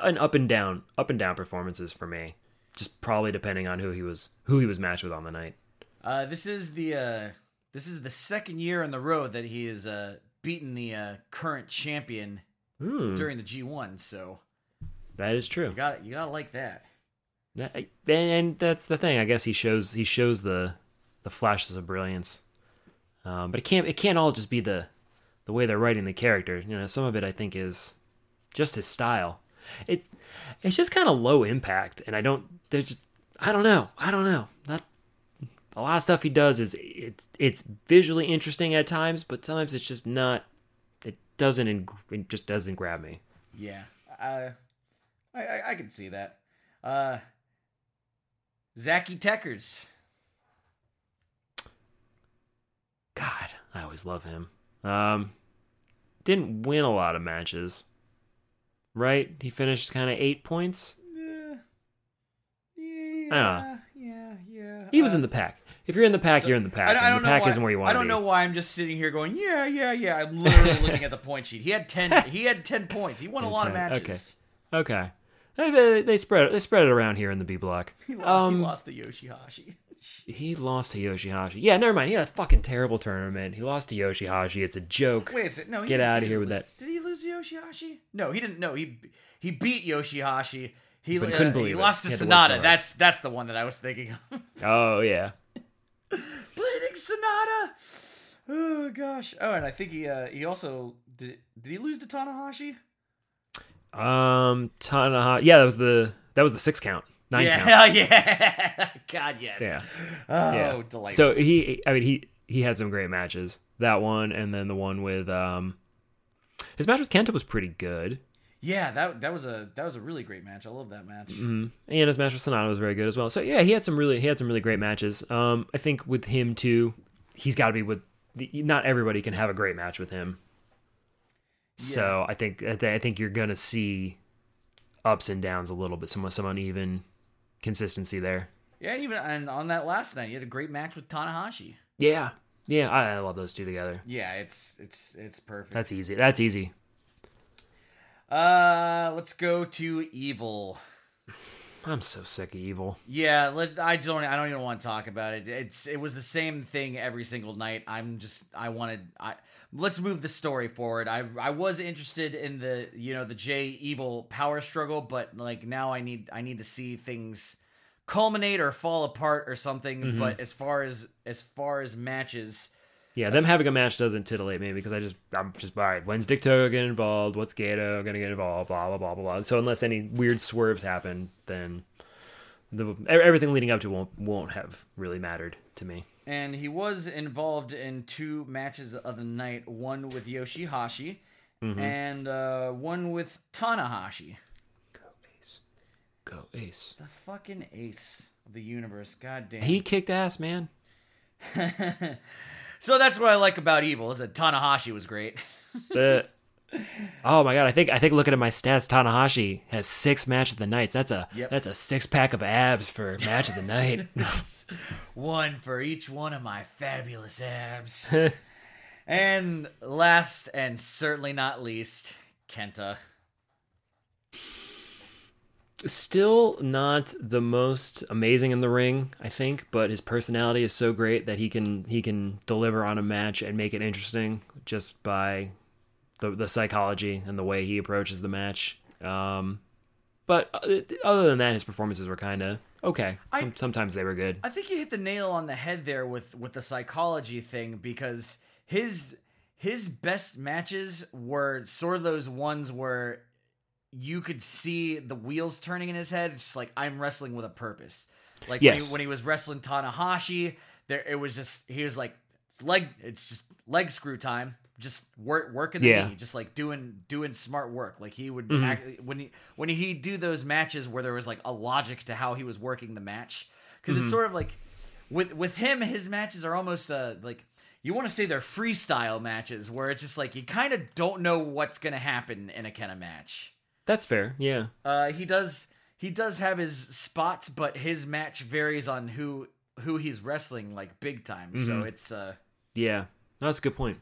S7: an up and down, up and down performances for me. Just probably depending on who he was who he was matched with on the night.
S6: Uh, this is the uh, this is the second year in the row that he is uh, beaten the uh, current champion mm. during the G1. So
S7: that is true. You
S6: got you got like
S7: that and that's the thing. I guess he shows he shows the the flashes of brilliance, um, but it can't it can't all just be the the way they're writing the character. You know, some of it I think is just his style. It it's just kind of low impact, and I don't there's just, I don't know I don't know that a lot of stuff he does is it's it's visually interesting at times, but sometimes it's just not it doesn't it just doesn't grab me.
S6: Yeah, I I I can see that. Uh Zachy Teckers.
S7: God, I always love him. Um, didn't win a lot of matches, right? He finished kind of eight points. Yeah. Yeah.
S6: Yeah.
S7: Yeah. He was uh, in the uh, pack. If you're in the pack, so, you're in the pack. I, I don't the know pack why, isn't where you want. I
S6: don't know why I'm just sitting here going, yeah, yeah, yeah. I'm literally looking at the point sheet. He had ten. He had ten points. He won a lot 10. of
S7: matches. Okay. Okay. They, they spread it, they spread it around here in the B block.
S6: He, um, he lost to Yoshihashi.
S7: He lost to Yoshihashi. Yeah, never mind. He had a fucking terrible tournament. He lost to Yoshihashi. It's a joke. Wait a second. No, get out
S6: of
S7: here with that.
S6: Did he lose to Yoshihashi? No, he didn't. No, he he beat Yoshihashi. He, uh, couldn't believe he it. lost to Sanada. To that's that's the one that I was thinking of.
S7: oh yeah,
S6: bleeding Sanada. Oh gosh. Oh, and I think he uh, he also did. Did he lose to Tanahashi?
S7: Um, Tanahashi. Yeah, that was the that was the six count. Nine
S6: yeah, count. yeah. God, yes.
S7: Yeah.
S6: Oh, yeah. delightful.
S7: So he, I mean, he he had some great matches. That one, and then the one with um, his match with Kenta was pretty good.
S6: Yeah, that that was a that was a really great match. I love that match.
S7: Mm-hmm. And his match with Sanada was very good as well. So yeah, he had some really he had some really great matches. Um, I think with him too, he's got to be with. The, not everybody can have a great match with him. So I think I, th- I think you're gonna see ups and downs a little bit, some some uneven consistency there.
S6: Yeah, even and on that last night, you had a great match with Tanahashi.
S7: Yeah, yeah, I, I love those two together.
S6: Yeah, it's it's it's perfect.
S7: That's easy. That's easy.
S6: Uh, let's go to evil.
S7: I'm so sick of evil.
S6: Yeah, I don't. I don't even want to talk about it. It's it was the same thing every single night. I'm just. I wanted. I let's move the story forward. I I was interested in the you know the J evil power struggle, but like now I need I need to see things culminate or fall apart or something. Mm-hmm. But as far as as far as matches,
S7: yeah, them having a match doesn't titillate me because I just I'm just all right. When's Dick Togo getting involved? What's Gato gonna get involved? Blah blah blah blah blah. So unless any weird swerves happen, then the everything leading up to won't won't have really mattered to me.
S6: And he was involved in two matches of the night. One with Yoshihashi, mm-hmm. and uh, one with Tanahashi.
S7: Go Ace, go Ace.
S6: The fucking Ace of the universe. God damn.
S7: He kicked ass, man.
S6: So that's what I like about Evil is that Tanahashi was great.
S7: oh my god, I think I think looking at my stats, Tanahashi has six match of the nights. That's a yep. that's a six pack of abs for match of the night.
S6: one for each one of my fabulous abs. and last and certainly not least, Kenta
S7: still not the most amazing in the ring, I think, but his personality is so great that he can he can deliver on a match and make it interesting just by the the psychology and the way he approaches the match. Um, but uh, other than that, his performances were kind of okay. Some, I, sometimes they were good.
S6: I think you hit the nail on the head there with with the psychology thing because his his best matches were sort of those ones where you could see the wheels turning in his head. It's just like I'm wrestling with a purpose. Like yes. when, he, when he was wrestling Tanahashi, there it was just he was like it's leg. It's just leg screw time. Just work working the yeah. knee. Just like doing doing smart work. Like he would mm-hmm. act, when he when he do those matches where there was like a logic to how he was working the match because mm-hmm. it's sort of like with with him his matches are almost uh like you want to say they're freestyle matches where it's just like you kind of don't know what's gonna happen in a kind of match.
S7: That's fair. Yeah.
S6: Uh, he does he does have his spots, but his match varies on who who he's wrestling like big time. Mm-hmm. So it's uh
S7: yeah, that's a good point.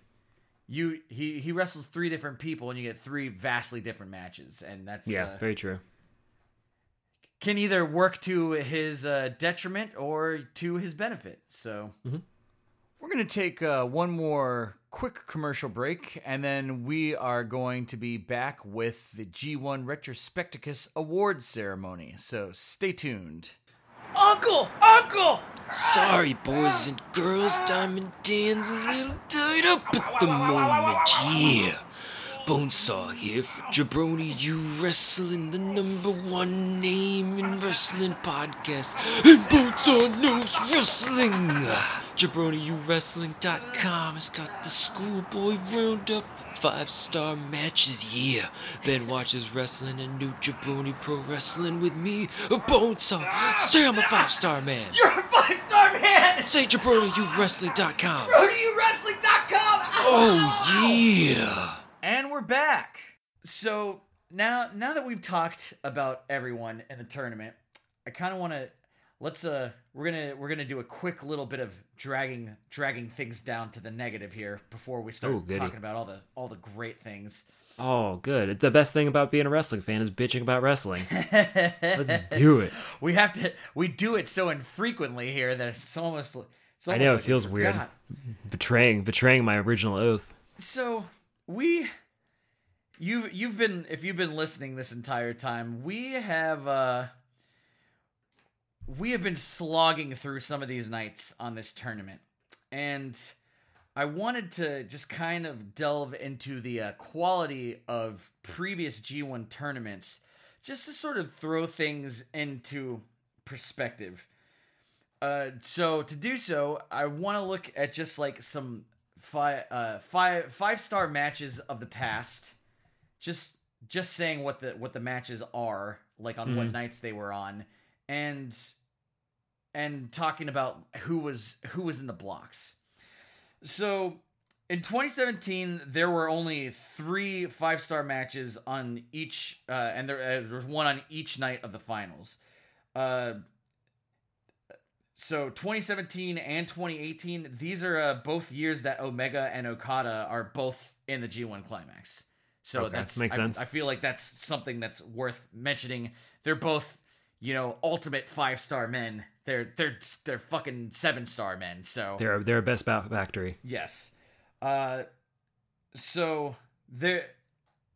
S6: You he he wrestles three different people, and you get three vastly different matches, and that's
S7: yeah, uh, very true.
S6: Can either work to his uh, detriment or to his benefit. So. Mm-hmm. We're going to take uh, one more quick commercial break, and then we are going to be back with the G1 Retrospecticus Awards ceremony. So stay tuned.
S9: Uncle! Uncle!
S10: Sorry, boys and girls, Diamond Dan's a little tied up at the moment, yeah. Bonesaw here for Jabroni You Wrestling, the number one name in wrestling podcast, and Bonesaw knows wrestling! JabroniUWrestling.com has got the schoolboy roundup. Five star matches, yeah. Ben watches wrestling and new Jabroni Pro Wrestling with me, A saw. Say
S9: I'm a five star man. You're a five
S10: star man. Say JabroniUWrestling.com.
S9: JabroniUWrestling.com.
S10: Oh, yeah.
S6: And we're back. So now, now that we've talked about everyone in the tournament, I kind of want to let's uh we're gonna we're gonna do a quick little bit of dragging dragging things down to the negative here before we start Ooh, talking about all the all the great things
S7: oh good the best thing about being a wrestling fan is bitching about wrestling let's do it
S6: we have to we do it so infrequently here that it's almost, it's almost
S7: i know like it feels weird betraying betraying my original oath
S6: so we you've you've been if you've been listening this entire time we have uh we have been slogging through some of these nights on this tournament, and I wanted to just kind of delve into the uh, quality of previous G1 tournaments just to sort of throw things into perspective. Uh, so to do so, I want to look at just like some five uh, five five star matches of the past. Just just saying what the what the matches are like on mm what nights they were on, and and talking about who was who was in the blocks. So in 2017, there were only three five star matches on each, uh, and there, uh, there, was one on each night of the finals. Uh, so 2017 and 2018, these are uh, both years that Omega and Okada are both in the G1 climax. So okay, that makes I, sense. I feel like that's something that's worth mentioning. They're both you know, ultimate five star men. They're they're they're fucking seven star men. So
S7: they're they're best factory.
S6: Yes. Uh, so there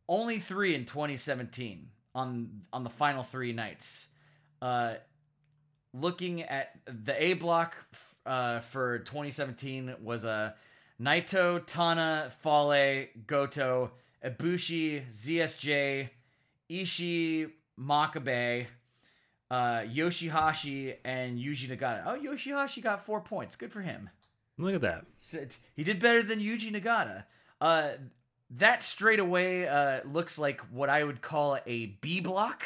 S6: only three in 2017 on on the final three nights. Uh, looking at the A block uh, for 2017 was a uh, Naito, Tana, Fale, Goto, Ibushi, ZSJ, Ishii, Makabe, uh, Yoshihashi and Yuji Nagata. Oh, Yoshihashi got four points. Good for him.
S7: Look at that.
S6: He did better than Yuji Nagata. Uh, that straight away uh, looks like what I would call a B block.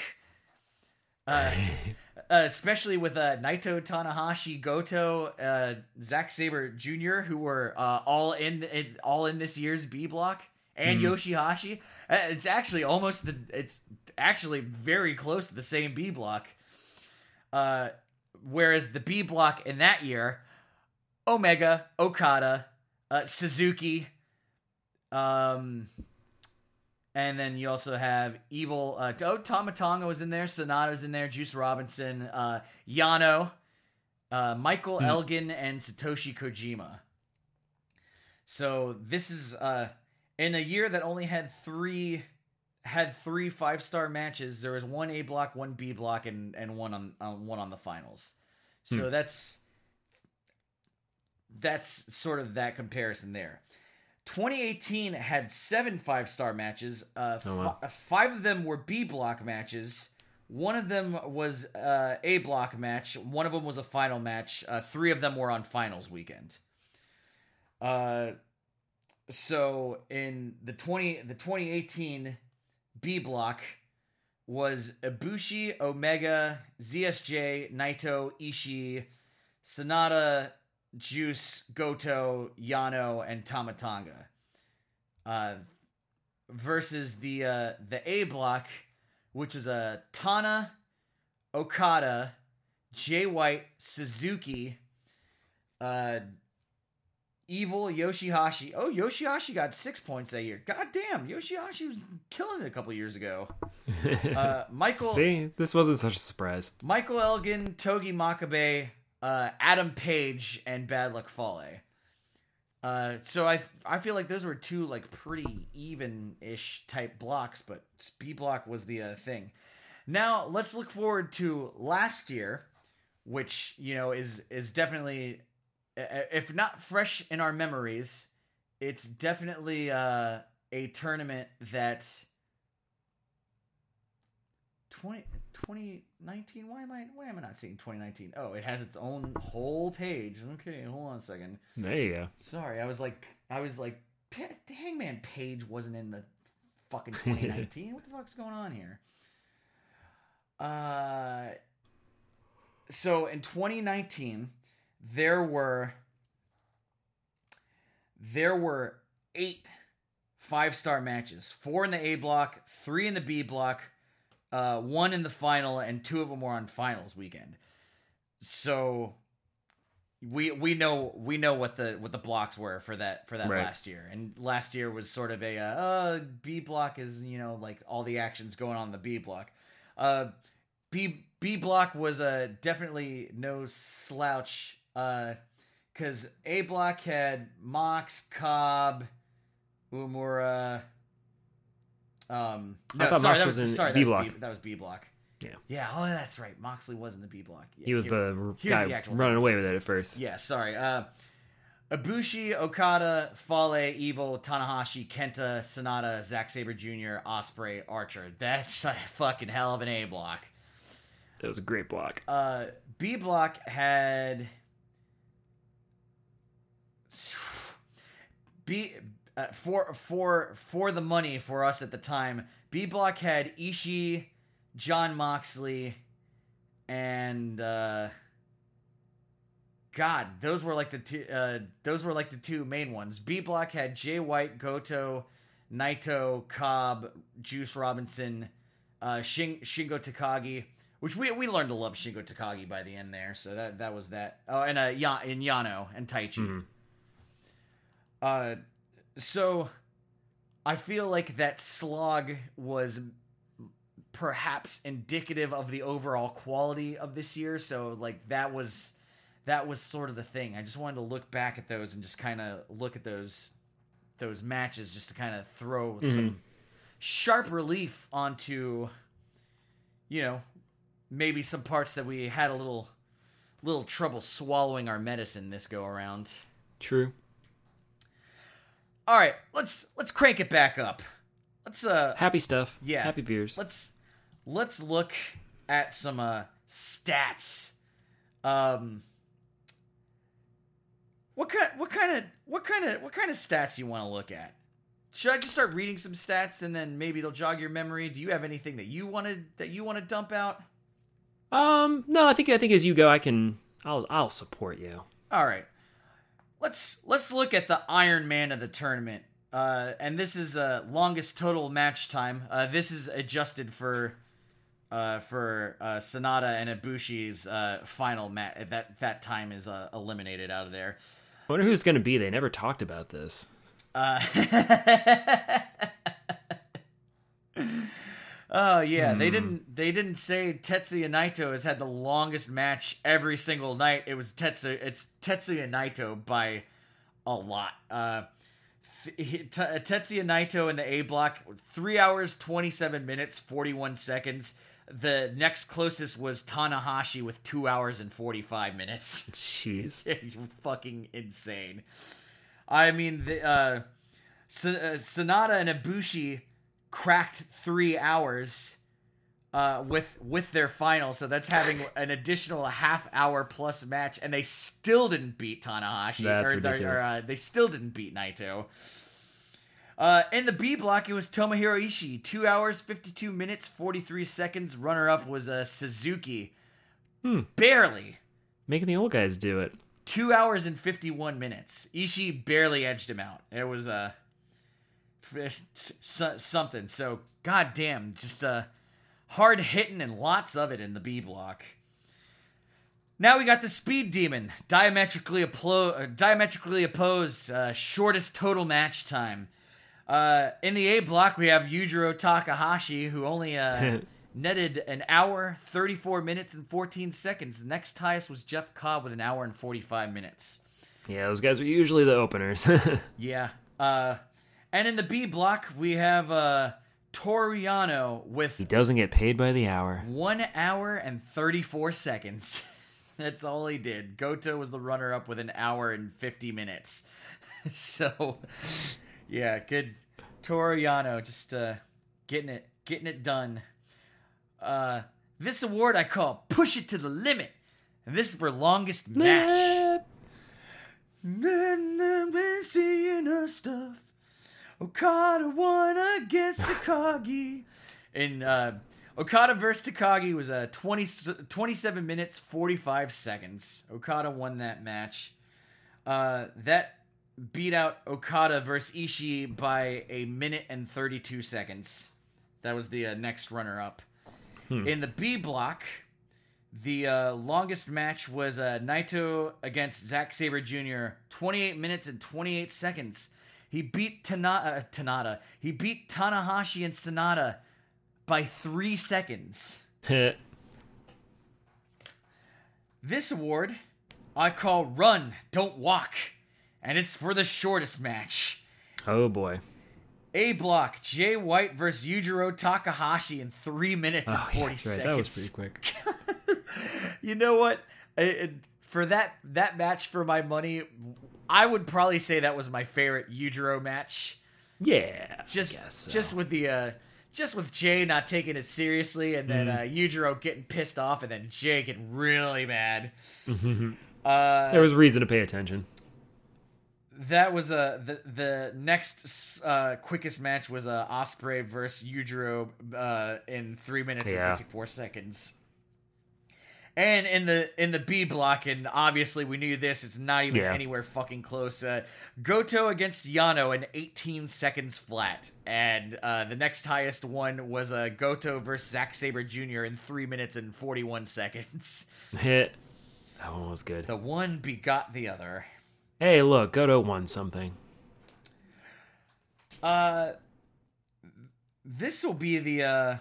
S6: Uh, uh especially with uh, Naito Tanahashi, Goto, uh, Zack Sabre Jr., who were uh, all in, in, all in this year's B block, and mm. Yoshihashi. Uh, it's actually almost the. It's actually very close to the same B block. Uh, whereas the B block in that year, Omega, Okada, uh, Suzuki, um, and then you also have Evil. Uh, oh, Tama Tonga was in there. Sanada's in there. Juice Robinson, uh, Yano, uh, Michael mm. Elgin, and Satoshi Kojima. So this is uh, in a year that only had three had three five star matches. There was one A block, one B block, and and one on uh, one on the finals. So hmm. that's that's sort of that comparison there. 2018 had seven five star matches. Uh, oh, wow. f- uh, five of them were B block matches. One of them was uh, a block match. One of them was a final match. Uh, three of them were on finals weekend. Uh, so in the twenty the 2018 B block was Ibushi, Omega, ZSJ, Naito, Ishii, Sanada, Juice, Goto, Yano, and Tama Tonga. Uh, versus the uh, the A block, which was a uh, Tana, Okada, Jay White, Suzuki, uh, Evil Yoshihashi. Oh, Yoshihashi got six points that year. God damn, Yoshihashi was killing it a couple years ago. Uh, Michael.
S7: See, this wasn't such a surprise.
S6: Michael Elgin, Togi Makabe, uh, Adam Page, and Bad Luck Fale. Uh, so I I feel like those were two like pretty even ish type blocks, but B block was the thing. Now let's look forward to last year, which you know is is definitely if not fresh in our memories, it's definitely uh, a tournament that 20, 2019 why am i why am i not seeing 2019 oh it has its own whole page okay hold on a second
S7: there you go
S6: sorry i was like i was like the hangman page wasn't in the fucking 2019 what the fuck's going on here uh so in 2019 there were there were eight five star matches four in the a block three in the b block uh, one in the final and two of them were on finals weekend so we we know we know what the what the blocks were for that for that right. last year and last year was sort of a uh, uh, b block is you know like all the actions going on the b block uh b b block was a uh, definitely no slouch because uh, A Block had Mox, Cobb, Umura. Um, no, I thought sorry, Mox was, was, in sorry, B Block. That, was B Block.
S7: Yeah. Yeah.
S6: Oh, that's right. Moxley was in the B Block. Yeah, he
S7: was the guy the running away with it at first.
S6: Yeah. Sorry. Uh, Ibushi, Okada, Fale, Evil, Tanahashi, Kenta, Sanada, Zack Sabre Jr., Ospreay, Archer. That's a fucking hell of an A block.
S7: That was a great block.
S6: Uh, B block had be uh, for for for the money for us at the time. B Block had Ishii, John Moxley, and uh, God, those were like the two. Uh, those were like the two main ones. B Block had Jay White, Goto, Naito, Cobb, Juice Robinson, uh, Shing- Shingo Takagi, which we we learned to love Shingo Takagi by the end there. So that that was that. Oh, and uh, ya- and Yano and Taichi. Mm-hmm. Uh, so I feel like that slog was perhaps indicative of the overall quality of this year. So like that was that was sort of the thing. I just wanted to look back at those and just kind of look at those those matches just to kind of throw mm-hmm. some sharp relief onto you know maybe some parts that we had a little little trouble swallowing our medicine this go around.
S7: True.
S6: All right, let's let's crank it back up. Let's uh
S7: happy stuff. Yeah, happy beers.
S6: Let's let's look at some uh stats. Um, what kind what kind of what kind of what kind of stats you want to look at? Should I just start reading some stats and then maybe it'll jog your memory? Do you have anything that you wanted that you want to dump out?
S7: Um, no, I think I think as you go, I can I'll I'll support you.
S6: All right let's let's look at the Iron Man of the tournament. Uh, and this is uh, longest total match time. Uh, this is adjusted for uh, for uh, Sanada and Ibushi's uh, final match. That that time is uh, eliminated out of there.
S7: I wonder who's going to be. They never talked about this. Uh,
S6: Oh yeah, they hmm. didn't. They didn't say Tetsuya Naito has had the longest match every single night. It was Tetsuya. It's Tetsuya Naito by a lot. Uh, Tetsuya Naito in the A block, three hours, 27 minutes, 41 seconds. The next closest was Tanahashi with two hours and 45 minutes.
S7: Jeez.
S6: fucking insane. I mean, the, uh, uh Sanada and Ibushi cracked three hours uh, with with their final, so that's having an additional half hour plus match, and they still didn't beat Tanahashi. That's or, ridiculous. Or, uh, they still didn't beat Naito. Uh, in the B block, it was Tomohiro Ishii, two hours fifty two minutes forty three seconds. Runner up was uh, Suzuki,
S7: hmm.
S6: barely
S7: making the old guys do it.
S6: Two hours and fifty one minutes. Ishii barely edged him out. It was a uh, something. So goddamn, just uh, hard hitting and lots of it in the B block. Now we got the Speed Demon, diametrically, applo- uh, diametrically opposed, uh, shortest total match time. Uh, in the A block, we have Yujiro Takahashi, who only uh, netted an hour, 34 minutes, and 14 seconds. The next highest was Jeff Cobb with an hour and 45 minutes.
S7: Yeah, those guys are usually the openers.
S6: yeah. Uh, and in the B block, we have uh, Toriano with.
S7: He doesn't get paid by the hour.
S6: One hour and 34 seconds. That's all he did. Goto was the runner up with an hour and 50 minutes. so, yeah, good. Toriano just uh, getting it getting it done. Uh, this award I call Push It to the Limit. And this is for longest match. Nah. Nah, nah, stuff. Okada won against Takagi. and uh, Okada versus Takagi was a uh, 20, 27 minutes, 45 seconds. Okada won that match. Uh, that beat out Okada versus Ishii by a minute and 32 seconds. That was the uh, next runner up. Hmm. In the B block, the uh, longest match was uh, Naito against Zack Sabre Jr., 28 minutes and 28 seconds. He beat Tanada, uh, Tanada. He beat Tanahashi and Sanada by three seconds. this award I call Run, Don't Walk, and it's for the shortest match.
S7: Oh boy.
S6: A block, Jay White versus Yujiro Takahashi in three minutes and oh, 40 yeah, right. seconds.
S7: That was pretty quick.
S6: you know what? I, I, for that that match for my money I would probably say that was my favorite Yujiro match.
S7: Yeah,
S6: just
S7: so.
S6: just with the uh, just with Jay not taking it seriously, and then mm. uh, Yujiro getting pissed off, and then Jay getting really mad. Mm-hmm.
S7: Uh, there was reason to pay attention.
S6: That was a uh, the the next uh, quickest match was uh, Ospreay versus Yujiro uh, in three minutes yeah. and fifty four seconds. And in the in the B block, and obviously we knew this. It's not even yeah. anywhere fucking close. Uh, Goto against Yano in 18 seconds flat, and uh, the next highest one was uh, Goto versus Zack Sabre Jr. in three minutes and 41 seconds.
S7: Hit. That one was good.
S6: The one begot the other.
S7: Hey, look, Goto won something.
S6: Uh, this will be the uh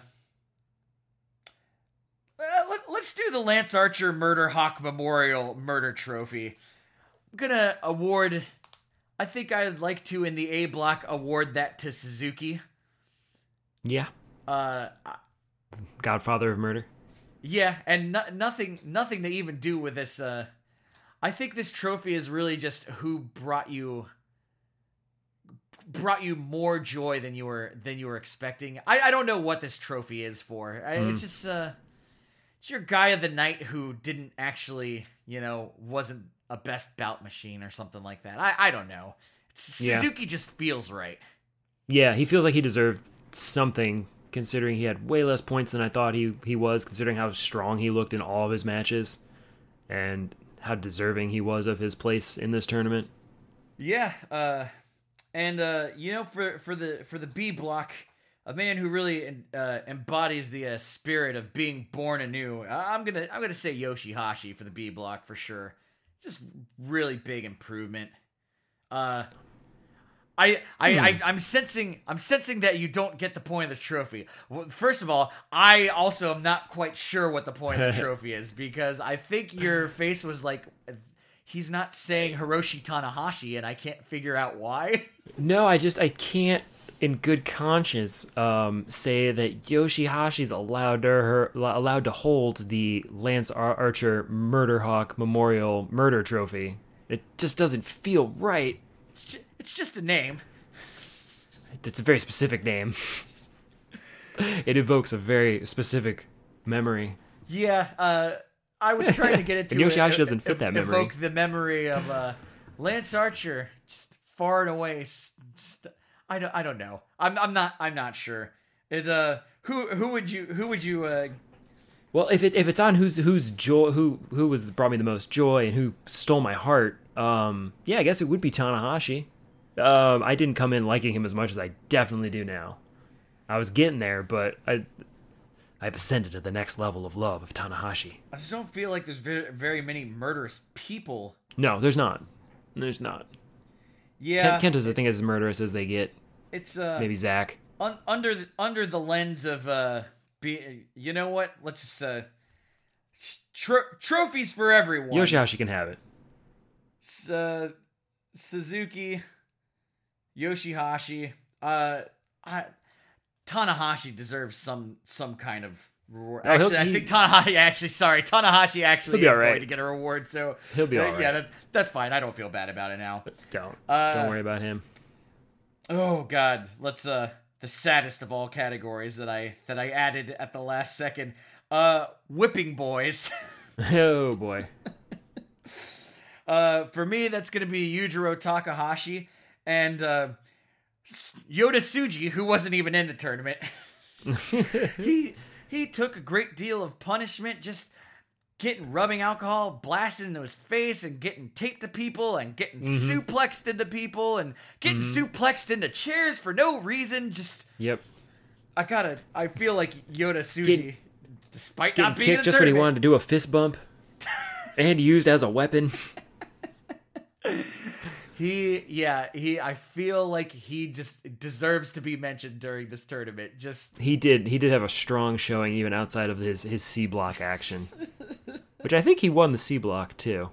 S6: uh, let, let's do the Lance Archer Murder Hawk Memorial Murder Trophy. I'm gonna award. I think I'd like to, in the A block, award that to Suzuki.
S7: Yeah.
S6: Uh,
S7: Godfather of Murder.
S6: Yeah, and no- nothing, nothing to even do with this. Uh, I think this trophy is really just who brought you brought you more joy than you were than you were expecting. I, I don't know what this trophy is for. I, mm. It's hmm. just uh, it's your guy of the night who didn't actually, you know, wasn't a best bout machine or something like that. I, I don't know. Yeah. Suzuki just feels right.
S7: Yeah, he feels like he deserved something considering he had way less points than I thought he, he was, considering how strong he looked in all of his matches and how deserving he was of his place in this tournament.
S6: Yeah, uh, and uh, you know for for the for the B block, a man who really uh, embodies the uh, spirit of being born anew. I'm gonna I'm gonna say Yoshihashi for the B block for sure. Just really big improvement. Uh, I, I, hmm. I I'm sensing I'm sensing that you don't get the point of the trophy. First of all, I also am not quite sure what the point of the trophy is because I think your face was like he's not saying Hiroshi Tanahashi and I can't figure out why.
S7: No, I just I can't in good conscience um, say that Yoshihashi's allowed to her allowed to hold the Lance Archer Murder Hawk Memorial Murder Trophy. It just doesn't feel right.
S6: It's just, it's just a name.
S7: It's a very specific name. it evokes a very specific memory.
S6: Yeah, uh, I was trying to get it
S7: to. Yoshihashi it, doesn't fit that memory. Evoke
S6: the memory of uh, Lance Archer, just far and away. St- st- I don't I don't know. I'm I'm not I'm not sure. It uh who who would you who would you uh
S7: well, if it if it's on who's who's joy who who was the, brought me the most joy and who stole my heart, um, yeah, I guess it would be Tanahashi. Um, I didn't come in liking him as much as I definitely do now. I was getting there, but I I've ascended to the next level of love of Tanahashi.
S6: I just don't feel like there's very, very many murderous people.
S7: No, there's not. There's not. Yeah, Kent, Kent I think as murderous as they get. It's uh, maybe Zack.
S6: Un- under the, under the lens of uh, be, you know what? Let's just uh, trophies for everyone.
S7: Yoshihashi can have it.
S6: S- uh, Suzuki, Yoshihashi, uh, I, Tanahashi deserves some some kind of reward. No, actually, he, I think Tanahashi actually. Sorry, Tanahashi actually is right. going to get a reward. So
S7: he'll be all uh, right. Yeah, that,
S6: that's fine. I don't feel bad about it now.
S7: Don't uh, don't worry about him.
S6: Oh God, let's. uh The saddest of all categories that I that I added at the last second. Uh, whipping boys.
S7: oh boy.
S6: uh, for me, that's going to be Yujiro Takahashi and uh, Yota Tsuji, who wasn't even in the tournament. he he took a great deal of punishment just getting rubbing alcohol blasted into his face and getting taped to people and getting mm-hmm. suplexed into people and getting mm-hmm. suplexed into chairs for no reason. Just
S7: Yep.
S6: I gotta I feel like Yota Tsuji Get,
S7: despite getting not being kicked just when he wanted to do a fist bump and used as a weapon.
S6: he yeah he i feel like he just deserves to be mentioned during this tournament just
S7: he did he did have a strong showing even outside of his his c block action which i think he won the c block too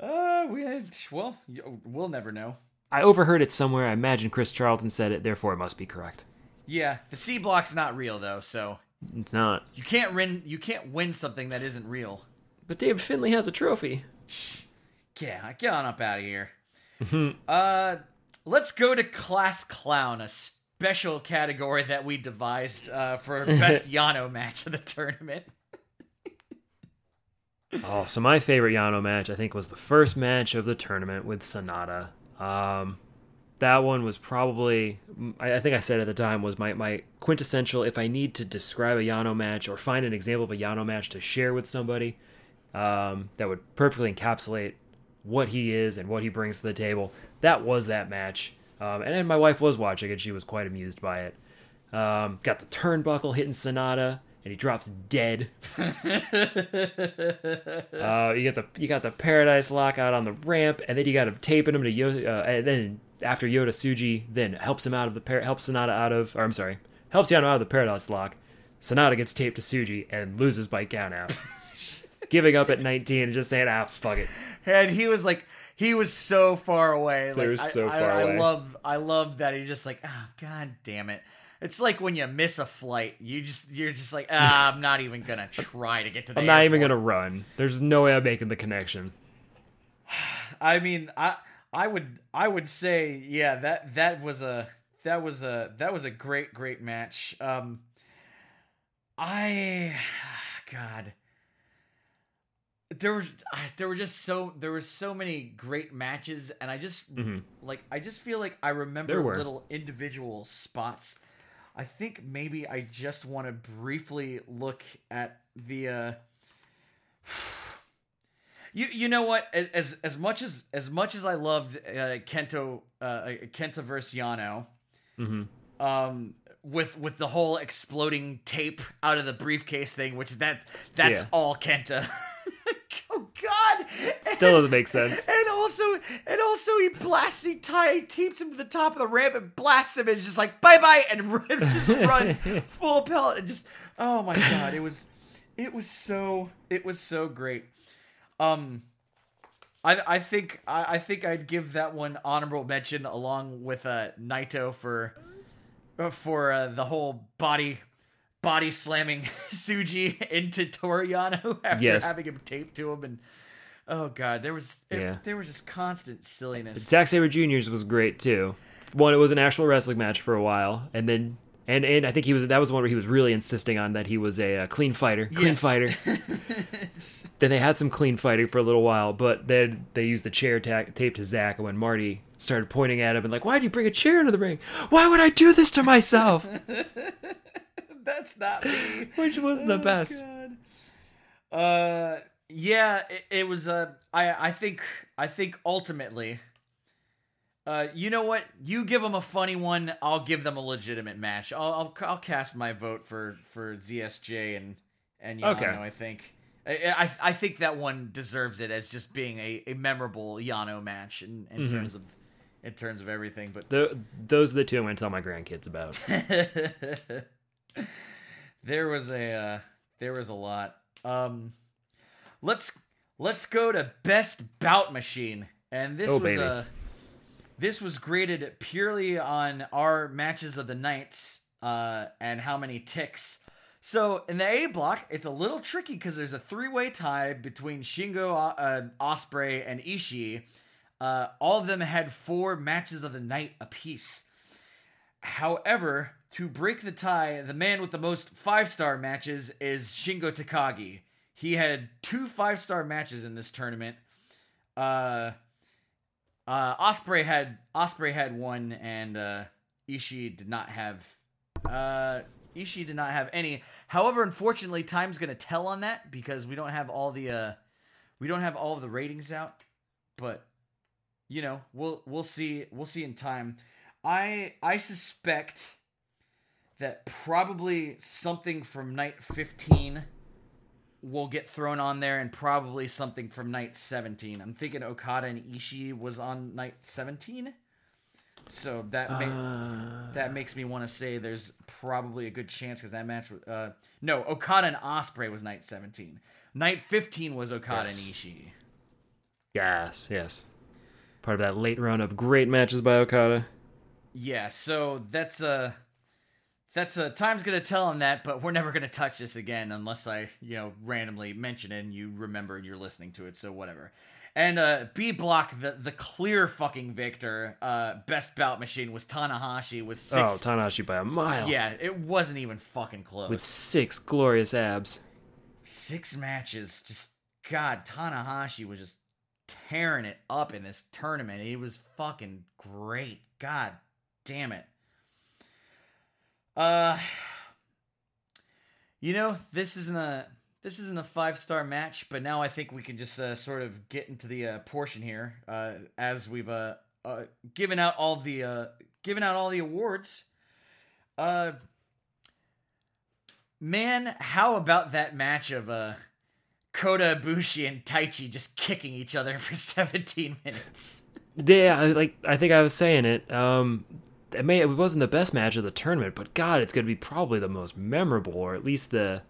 S6: uh we had, well we'll never know
S7: i overheard it somewhere i imagine chris charlton said it therefore it must be correct
S6: yeah the c block's not real though so
S7: it's not
S6: you can't win you can't win something that isn't real
S7: but david finlay has a trophy
S6: yeah get on up out of here Mm-hmm. Uh, let's go to class clown, a special category that we devised uh, for best Yano match of the tournament.
S7: oh, so my favorite Yano match, I think, was the first match of the tournament with Sanada. Um, that one was probably, I think I said at the time, was my, my quintessential. If I need to describe a Yano match or find an example of a Yano match to share with somebody, um, that would perfectly encapsulate what he is and what he brings to the table. That was that match. Um, and then my wife was watching and she was quite amused by it. Um, got the turnbuckle hitting Sanada and he drops dead. uh, you got the you got the Paradise Lockout on the ramp, and then you got him taping him to Yota. Uh, and then after Yota Tsuji then helps him out of the par- helps Sanada out of, or I'm sorry, helps Yano out of the Paradise Lock. Sanada gets taped to Tsuji and loses by count out. giving up at 19 and just saying, ah, fuck it.
S6: And he was like, he was so far away. Like, was so I, far I, away. I love, I love that he just like, oh, god damn it. It's like when you miss a flight, you just you're just like, ah, I'm not even gonna try to get to the. I'm not airport. even
S7: gonna run. There's no way I'm making the connection.
S6: I mean, I I would I would say yeah that that was a that was a that was a great great match. Um, I God, there was ah, there were just so there were so many great matches and i just mm-hmm. like i just feel like i remember little individual spots i think maybe i just want to briefly look at the uh you you know what as as much as as much as i loved uh, kento uh, uh kenta versus yano mm-hmm. um with with the whole exploding tape out of the briefcase thing which that's that's yeah. all kenta
S7: Still doesn't make sense.
S6: And also, and also, he blasts, he tie, teams him to the top of the ramp and blasts him, and just like bye bye, and just runs full pellet, and just oh my god, it was, it was so, it was so great. Um, I I think I, I think I'd give that one honorable mention along with uh Naito for, uh, for uh, the whole body body slamming Tsuji into Toru Yano after yes. having him taped to him and Oh god, there was it, yeah. there was just constant silliness.
S7: Zack Sabre Jr.'s was great too. One, it was an actual wrestling match for a while, and then and and I think he was that was one where he was really insisting on that he was a, a uh, clean fighter, clean yes. fighter. then they had some clean fighting for a little while, but then they used the chair ta- tape to Zack, and when Marty started pointing at him and like, "Why do you bring a chair into the ring? Why would I do this to myself?"
S6: That's not me.
S7: Which was oh, the best.
S6: God. Uh, yeah, it, it was. Uh, I I think I think ultimately, uh, you know what? You give them a funny one. I'll give them a legitimate match. I'll I'll, I'll cast my vote for for ZSJ and and Yano. Okay. I think. I, I, I think that one deserves it as just being a, a memorable Yano match in, in mm-hmm. terms of in terms of everything. But
S7: the, those are the two I'm going to tell my grandkids about.
S6: there was a uh, there was a lot. Um, Let's let's go to best bout machine, and this oh, was baby. a uh, this was graded purely on our matches of the nights uh, and how many ticks. So in the A block, it's a little tricky because there's a three-way tie between Shingo uh, uh, Ospreay and Ishii. Uh, all of them had four matches of the night apiece. However, to break the tie, the man with the most five-star matches is Shingo Takagi. He had two five star matches in this tournament. Uh, uh, Ospreay had Ospreay had one, and uh, Ishii did not have. Uh, Ishii did not have any. However, unfortunately, time's gonna tell on that because we don't have all the uh, we don't have all of the ratings out. But you know, we'll we'll see we'll see in time. I I suspect that probably something from night fifteen will get thrown on there and probably something from night 17. I'm thinking Okada and Ishii was on night 17. So that uh... that makes me want to say there's probably a good chance because that match. Uh, no, Okada and Ospreay was night 17. Night 15 was Okada yes. and Ishii.
S7: Yes, yes. Part of that late run of great matches by Okada.
S6: Yeah, so that's a. Uh, that's a time's gonna tell him that, but we're never gonna touch this again unless I, you know, randomly mention it and you remember and you're listening to it, so whatever. And uh, B block, the the clear fucking victor, uh, best bout machine was Tanahashi was Oh,
S7: Tanahashi by a mile.
S6: Yeah, it wasn't even fucking close.
S7: With six glorious abs.
S6: Six matches, just God, Tanahashi was just tearing it up in this tournament. He was fucking great. God damn it. Uh, you know, this isn't a this isn't a five star match, but now I think we can just uh, sort of get into the uh, portion here uh, as we've uh, uh, given out all the uh, given out all the awards. man, how about that match of Kota Ibushi and Taichi just kicking each other for 17 minutes?
S7: Yeah, like I think I was saying it. Um, it may it wasn't the best match of the tournament, but God, it's going to be probably the most memorable, or at least the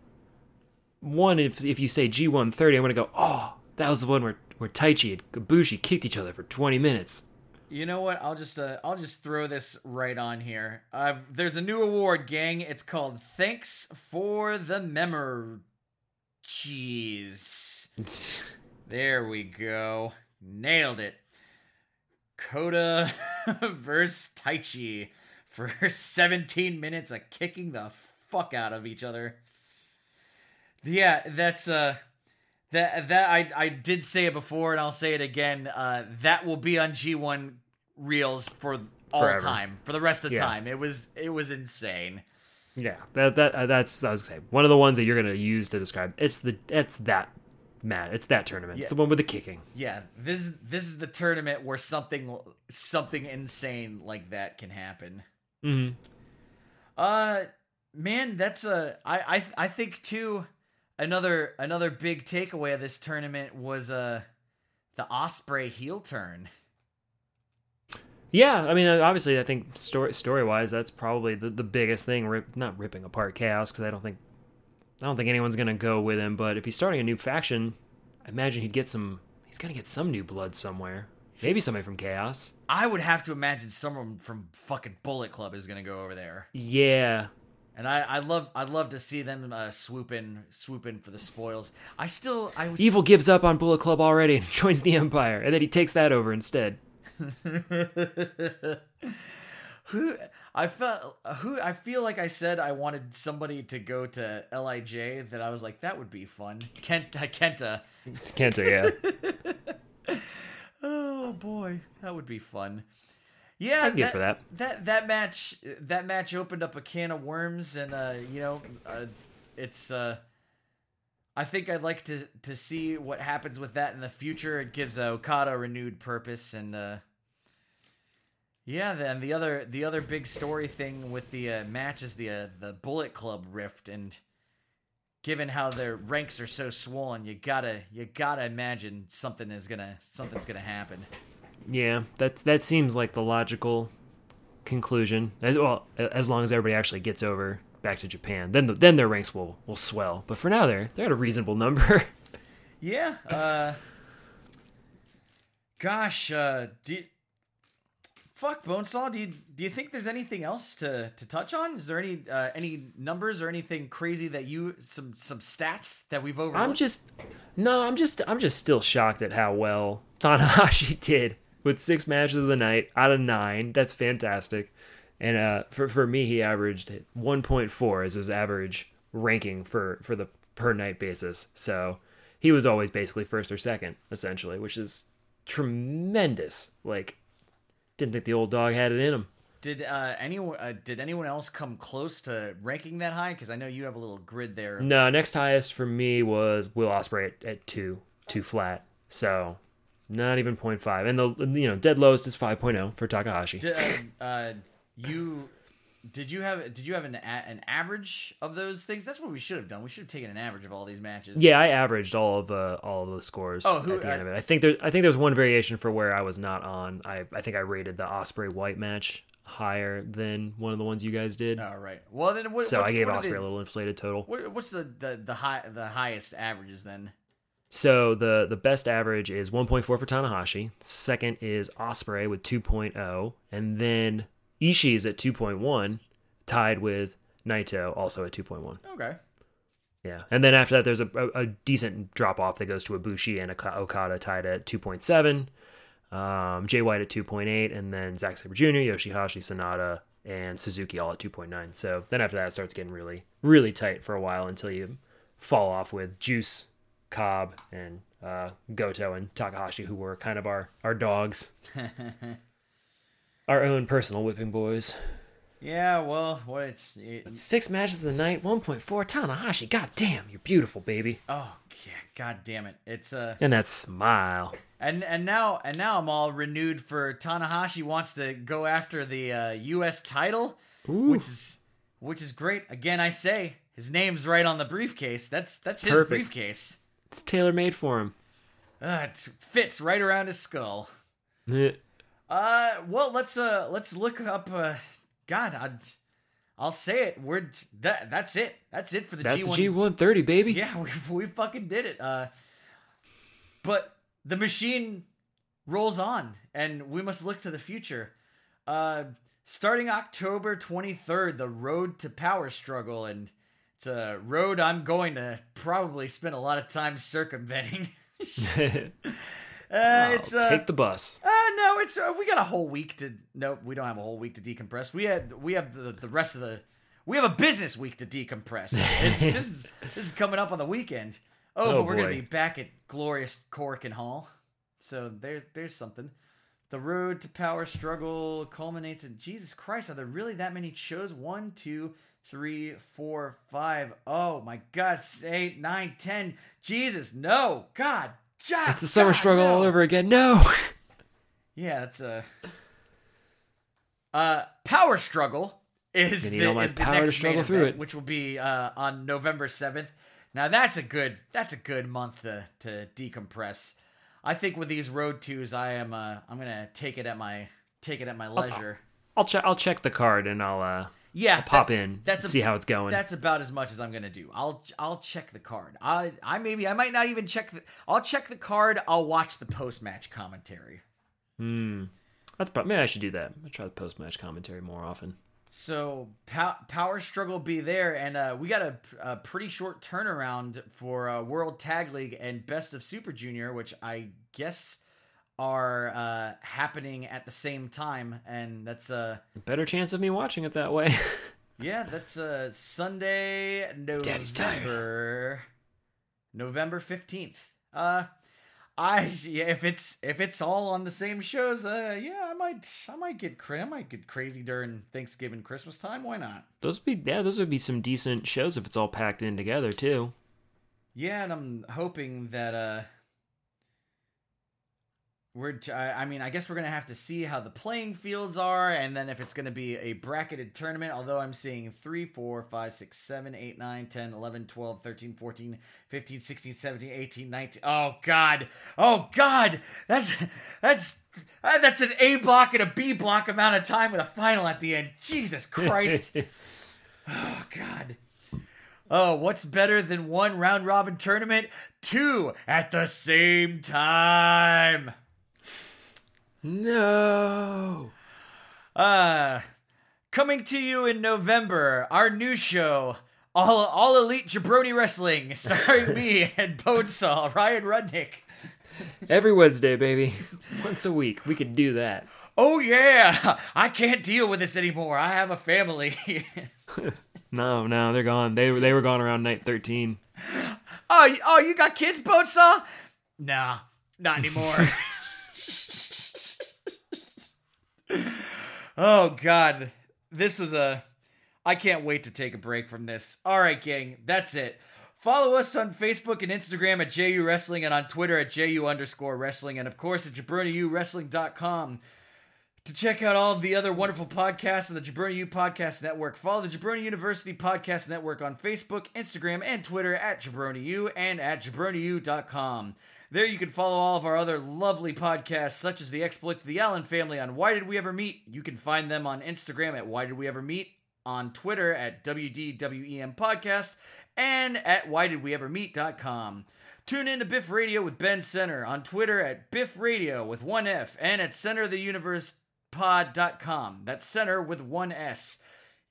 S7: one. If if you say G one thirty, I'm going to go. Oh, that was the one where where Taichi and Ibushi kicked each other for twenty minutes.
S6: You know what? I'll just uh, I'll just throw this right on here. there's a new award, gang. It's called Thanks for the Memor. Jeez. there we go. Nailed it. Kota versus Taichi for 17 minutes of kicking the fuck out of each other. Yeah, that's uh that that I I did say it before and I'll say it again. Uh that will be on G1 reels for all Forever. time, for the rest of yeah. time. It was it was insane.
S7: Yeah, that that uh, that's I was saying one of the ones that you're gonna use to describe. It's the it's that Matt, it's that tournament. Yeah. It's the one with the kicking.
S6: Yeah, this this is the tournament where something something insane like that can happen. hmm Uh, man, that's a I I I think too. Another another big takeaway of this tournament was uh the Ospreay heel turn.
S7: Yeah, I mean, uh, obviously, I think story story wise, that's probably the, the biggest thing. Rip, not ripping apart chaos because I don't think I don't think anyone's gonna go with him. But if he's starting a new faction, I imagine he'd get some. He's gonna get some new blood somewhere. Maybe somebody from Chaos.
S6: I would have to imagine someone from fucking Bullet Club is gonna go over there.
S7: Yeah.
S6: And I, I love, I love to see them uh, swooping for the spoils. I still, I was...
S7: evil gives up on Bullet Club already and joins the Empire, and then he takes that over instead.
S6: Who? I felt who I feel like I said I wanted somebody to go to Lij that I was like that would be fun. Kent uh, Kenta.
S7: Kenta,
S6: yeah. oh boy, that would be fun. Yeah, I'm for that. That that match that match opened up a can of worms, and uh, you know, uh, it's. Uh, I think I'd like to to see what happens with that in the future. It gives Okada renewed purpose, and uh, yeah, then the other the other big story thing with the uh, match is the uh, the Bullet Club rift, and given how their ranks are so swollen, you gotta you gotta imagine something is gonna something's gonna happen.
S7: Yeah, that's that seems like the logical conclusion. As, well, as long as everybody actually gets over back to Japan, then the, then their ranks will will swell. But for now, they're they're at a reasonable number.
S6: yeah. Uh, gosh, uh, did Fuck Bonesaw. Do you do you think there's anything else to, to touch on? Is there any uh, any numbers or anything crazy that you some some stats that we've overlooked? I'm
S7: just no. I'm just I'm just still shocked at how well Tanahashi did with six matches of the night out of nine. That's fantastic. And uh, for for me, he averaged 1.4 as his average ranking for for the per night basis. So he was always basically first or second essentially, which is tremendous. Like didn't think the old dog had it in him.
S6: Did uh, anyone uh, did anyone else come close to ranking that high? Because I know you have a little grid there.
S7: No, next highest for me was Will Ospreay at, at two, two flat. So not even 0.5. and the you know dead lowest is 5.0 for Takahashi.
S6: Uh, uh, you did you have did you have an an average of those things? That's what we should have done. We should have taken an average of all these matches.
S7: Yeah, I averaged all of the uh, all of the scores oh, who, at the I, end of it. I think there I think there's one variation for where I was not on. I I think I rated the Ospreay White match higher than one of the ones you guys did.
S6: All right. Well, then what,
S7: so I gave Ospreay a little inflated total.
S6: What, what's the, the the high the highest averages then?
S7: So the the best average is 1.4 for Tanahashi. Second is Ospreay with 2.0, and then Ishii is at 2.1, tied with Naito, also at 2.1.
S6: Okay.
S7: Yeah, and then after that, there's a, a, a decent drop off that goes to Ibushi and Okada tied at 2.7, um, Jay White at 2.8, and then Zack Sabre Jr., Yoshihashi, Sanada, and Suzuki all at 2.9. So then after that, it starts getting really, really tight for a while until you fall off with Juice, Cobb, and uh, Goto and Takahashi, who were kind of our, our dogs. our own personal whipping boys.
S6: Yeah, well, what it,
S7: six matches of the night, one point four Tanahashi. God damn, you're beautiful, baby.
S6: Oh yeah, god damn it, it's uh
S7: and that smile.
S6: And and now and now I'm all renewed for Tanahashi wants to go after the uh, U.S. title, Ooh. which is which is great. Again, I say his name's right on the briefcase. That's that's it's his perfect. briefcase.
S7: It's tailor made for him.
S6: Uh, it fits right around his skull. Uh, well, let's uh, let's look up. Uh, God, i I'll say it. We're that. That's it. That's it for the
S7: G one. G one thirty, baby.
S6: Yeah, we we fucking did it. Uh, but the machine rolls on, and we must look to the future. Uh, starting October twenty third, the road to power struggle, and it's a road I'm going to probably spend a lot of time circumventing. Uh,
S7: oh, it's uh, take the bus. Uh,
S6: no, it's uh, we got a whole week to no, we don't have a whole week to decompress. We had we have the the rest of the we have a business week to decompress. this is this is coming up on the weekend. Oh, oh but we're boy. gonna be back at glorious Korakuen Hall. So there there's something. The road to power struggle culminates in Jesus Christ. Are there really that many shows? One, two, three, four, five. Oh my God, eight, nine, ten. Jesus, no, God, God. It's the summer God, struggle no. all
S7: over again. No.
S6: Yeah, that's a. Uh, power struggle is the, is the next struggle through event, it, which will be uh, on November seventh. Now that's a good that's a good month to to decompress. I think with these road twos, I am uh, I'm gonna take it at my take it at my leisure.
S7: I'll, check I'll check the card and I'll uh yeah I'll pop that, in. That's a, see how it's going.
S6: That's about as much as I'm gonna do. I'll I'll check the card. I I maybe I might not even check the. I'll check the card. I'll watch the post match commentary.
S7: Hmm. That's probably, maybe I should do that. I try the post match commentary more often.
S6: So pow- power struggle be there, and uh, we got a, a, pretty short turnaround for uh, World Tag League and Best of Super Junior, which I guess are uh, happening at the same time, and that's a uh,
S7: better chance of me watching it that way.
S6: yeah, that's a uh, Sunday, November, November fifteenth. Uh, I yeah, if it's if it's all on the same shows, uh, yeah, I might I might get cra- I might get crazy during Thanksgiving, Christmas time. Why not?
S7: Those would be yeah, those would be some decent shows if it's all packed in together too.
S6: Yeah, and I'm hoping that uh, we're t- I mean, I guess we're gonna have to see how the playing fields are, and then if it's gonna be a bracketed tournament. Although I'm seeing 3, 4, 5, 6, 7, 8, 9, 10, 11, 12, 13, 14, 15, 16, 17, 18, 19. Oh god. Oh god. That's that's uh, that's an A block and a B block amount of time with a final at the end. Jesus Christ. oh god. Oh, what's better than one round robin tournament? Two at the same time.
S7: No.
S6: Uh coming to you in November, our new show, All All Elite Jabroni Wrestling, starring me and Bonesaw, Ryan Rudnick.
S7: Every Wednesday, baby. Once a week. We could do that.
S6: Oh yeah. I can't deal with this anymore. I have a family.
S7: no, no, they're gone. They were they were gone around night 13.
S6: Oh, oh, you got kids, Bonesaw? Nah, not anymore. oh God, this is a. I can't wait to take a break from this. All right, gang, that's it. Follow us on Facebook and Instagram at JU Wrestling and on Twitter at JU underscore wrestling. And of course at jabroniuwrestling.com to check out all the other wonderful podcasts of the Jabroni U Podcast Network. Follow the Jabroni University Podcast Network on Facebook, Instagram, and Twitter at JabroniU and at jabroniu.com. There you can follow all of our other lovely podcasts, such as The Exploits of the Allen Family on Why Did We Ever Meet. You can find them on Instagram at Why Did We Ever Meet, on Twitter at WDWEM Podcast, and at Why Did We Ever Meet.com. Tune in to Biff Radio with Ben Center on Twitter at Biff Radio with one F and at Center of the Universe Pod.com. That's Center with one S.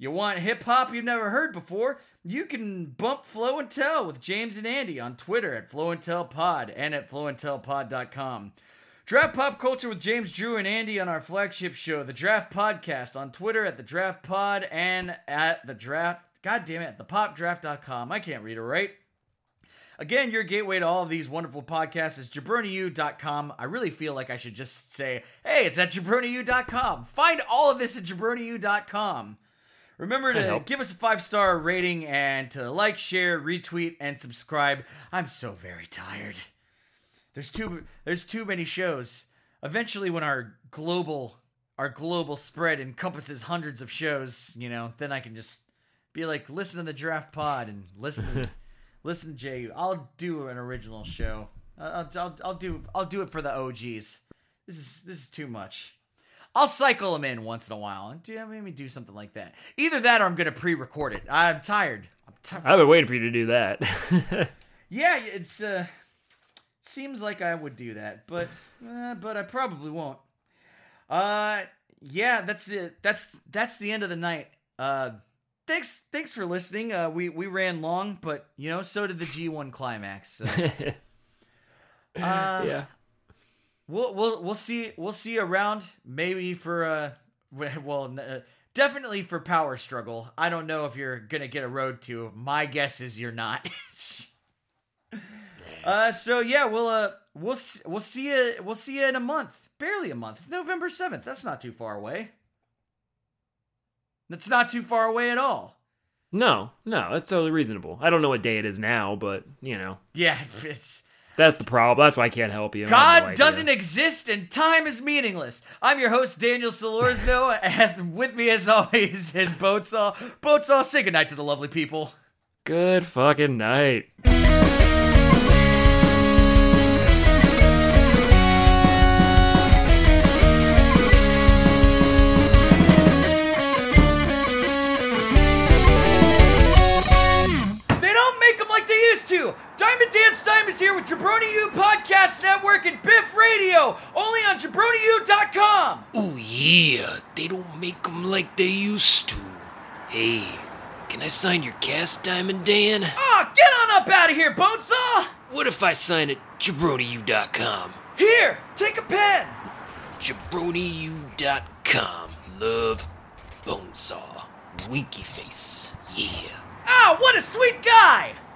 S6: You want hip hop you've never heard before? You can bump Flow and Tell with James and Andy on Twitter at Flow and Tell Pod and at flowandtellpod.com. Draft Pop Culture with James Drew and Andy on our flagship show, The Draft Podcast, on Twitter at The Draft Pod and at The Draft, God damn it, thepopdraft.com. I can't read it right. Again, your gateway to all of these wonderful podcasts is jabroniu.com. I really feel like I should just say, hey, it's at jabroniu.com. Find all of this at jabroniu.com. Remember to give us a five star rating and to like, share, retweet, and subscribe. I'm so very tired. There's too there's too many shows. Eventually, when our global our global spread encompasses hundreds of shows, you know, then I can just be like, listen to the draft pod and listen, to, listen, Jay. I'll do an original show. I'll, I'll, I'll do I'll do it for the OGs. This is this is too much. I'll cycle them in once in a while and do, maybe do something like that. Either that or I'm gonna pre-record it. I'm tired. I'm t- I've
S7: been waiting for you to do that.
S6: yeah, it's uh, seems like I would do that, but uh, but I probably won't. Uh, yeah, that's it. That's that's the end of the night. Uh, thanks thanks for listening. Uh, we we ran long, but you know so did the G1 climax. So. uh, yeah we'll we'll we'll see we'll see around maybe for uh well uh, definitely for power struggle. I don't know if you're gonna get a road to. My guess is you're not. uh, so yeah, we'll uh we'll we'll see you we'll see you in a month, barely a month, November seventh. That's not too far away. That's not too far away at all.
S7: No, no, that's totally reasonable. I don't know what day it is now, but you know.
S6: Yeah, it's
S7: that's the problem. That's why I can't help you.
S6: God no doesn't exist and time is meaningless. I'm your host, Daniel Solorzno, and with me as always is Bonesaw. Bonesaw, say goodnight to the lovely people.
S7: Good fucking night.
S6: Diamond Dan Dance is here with Jabroni U Podcast Network and Biff Radio, only on jabroniu.com.
S11: Oh, yeah, they don't make them like they used to. Hey, can I sign your cast, Diamond Dan? Ah,
S6: oh, get on up out of here, Bonesaw!
S11: What if I sign at jabroniu.com?
S6: Here, take a pen.
S11: Jabroniu.com. Love, Bonesaw. Winky Face. Yeah.
S6: Ah, oh, what a sweet guy!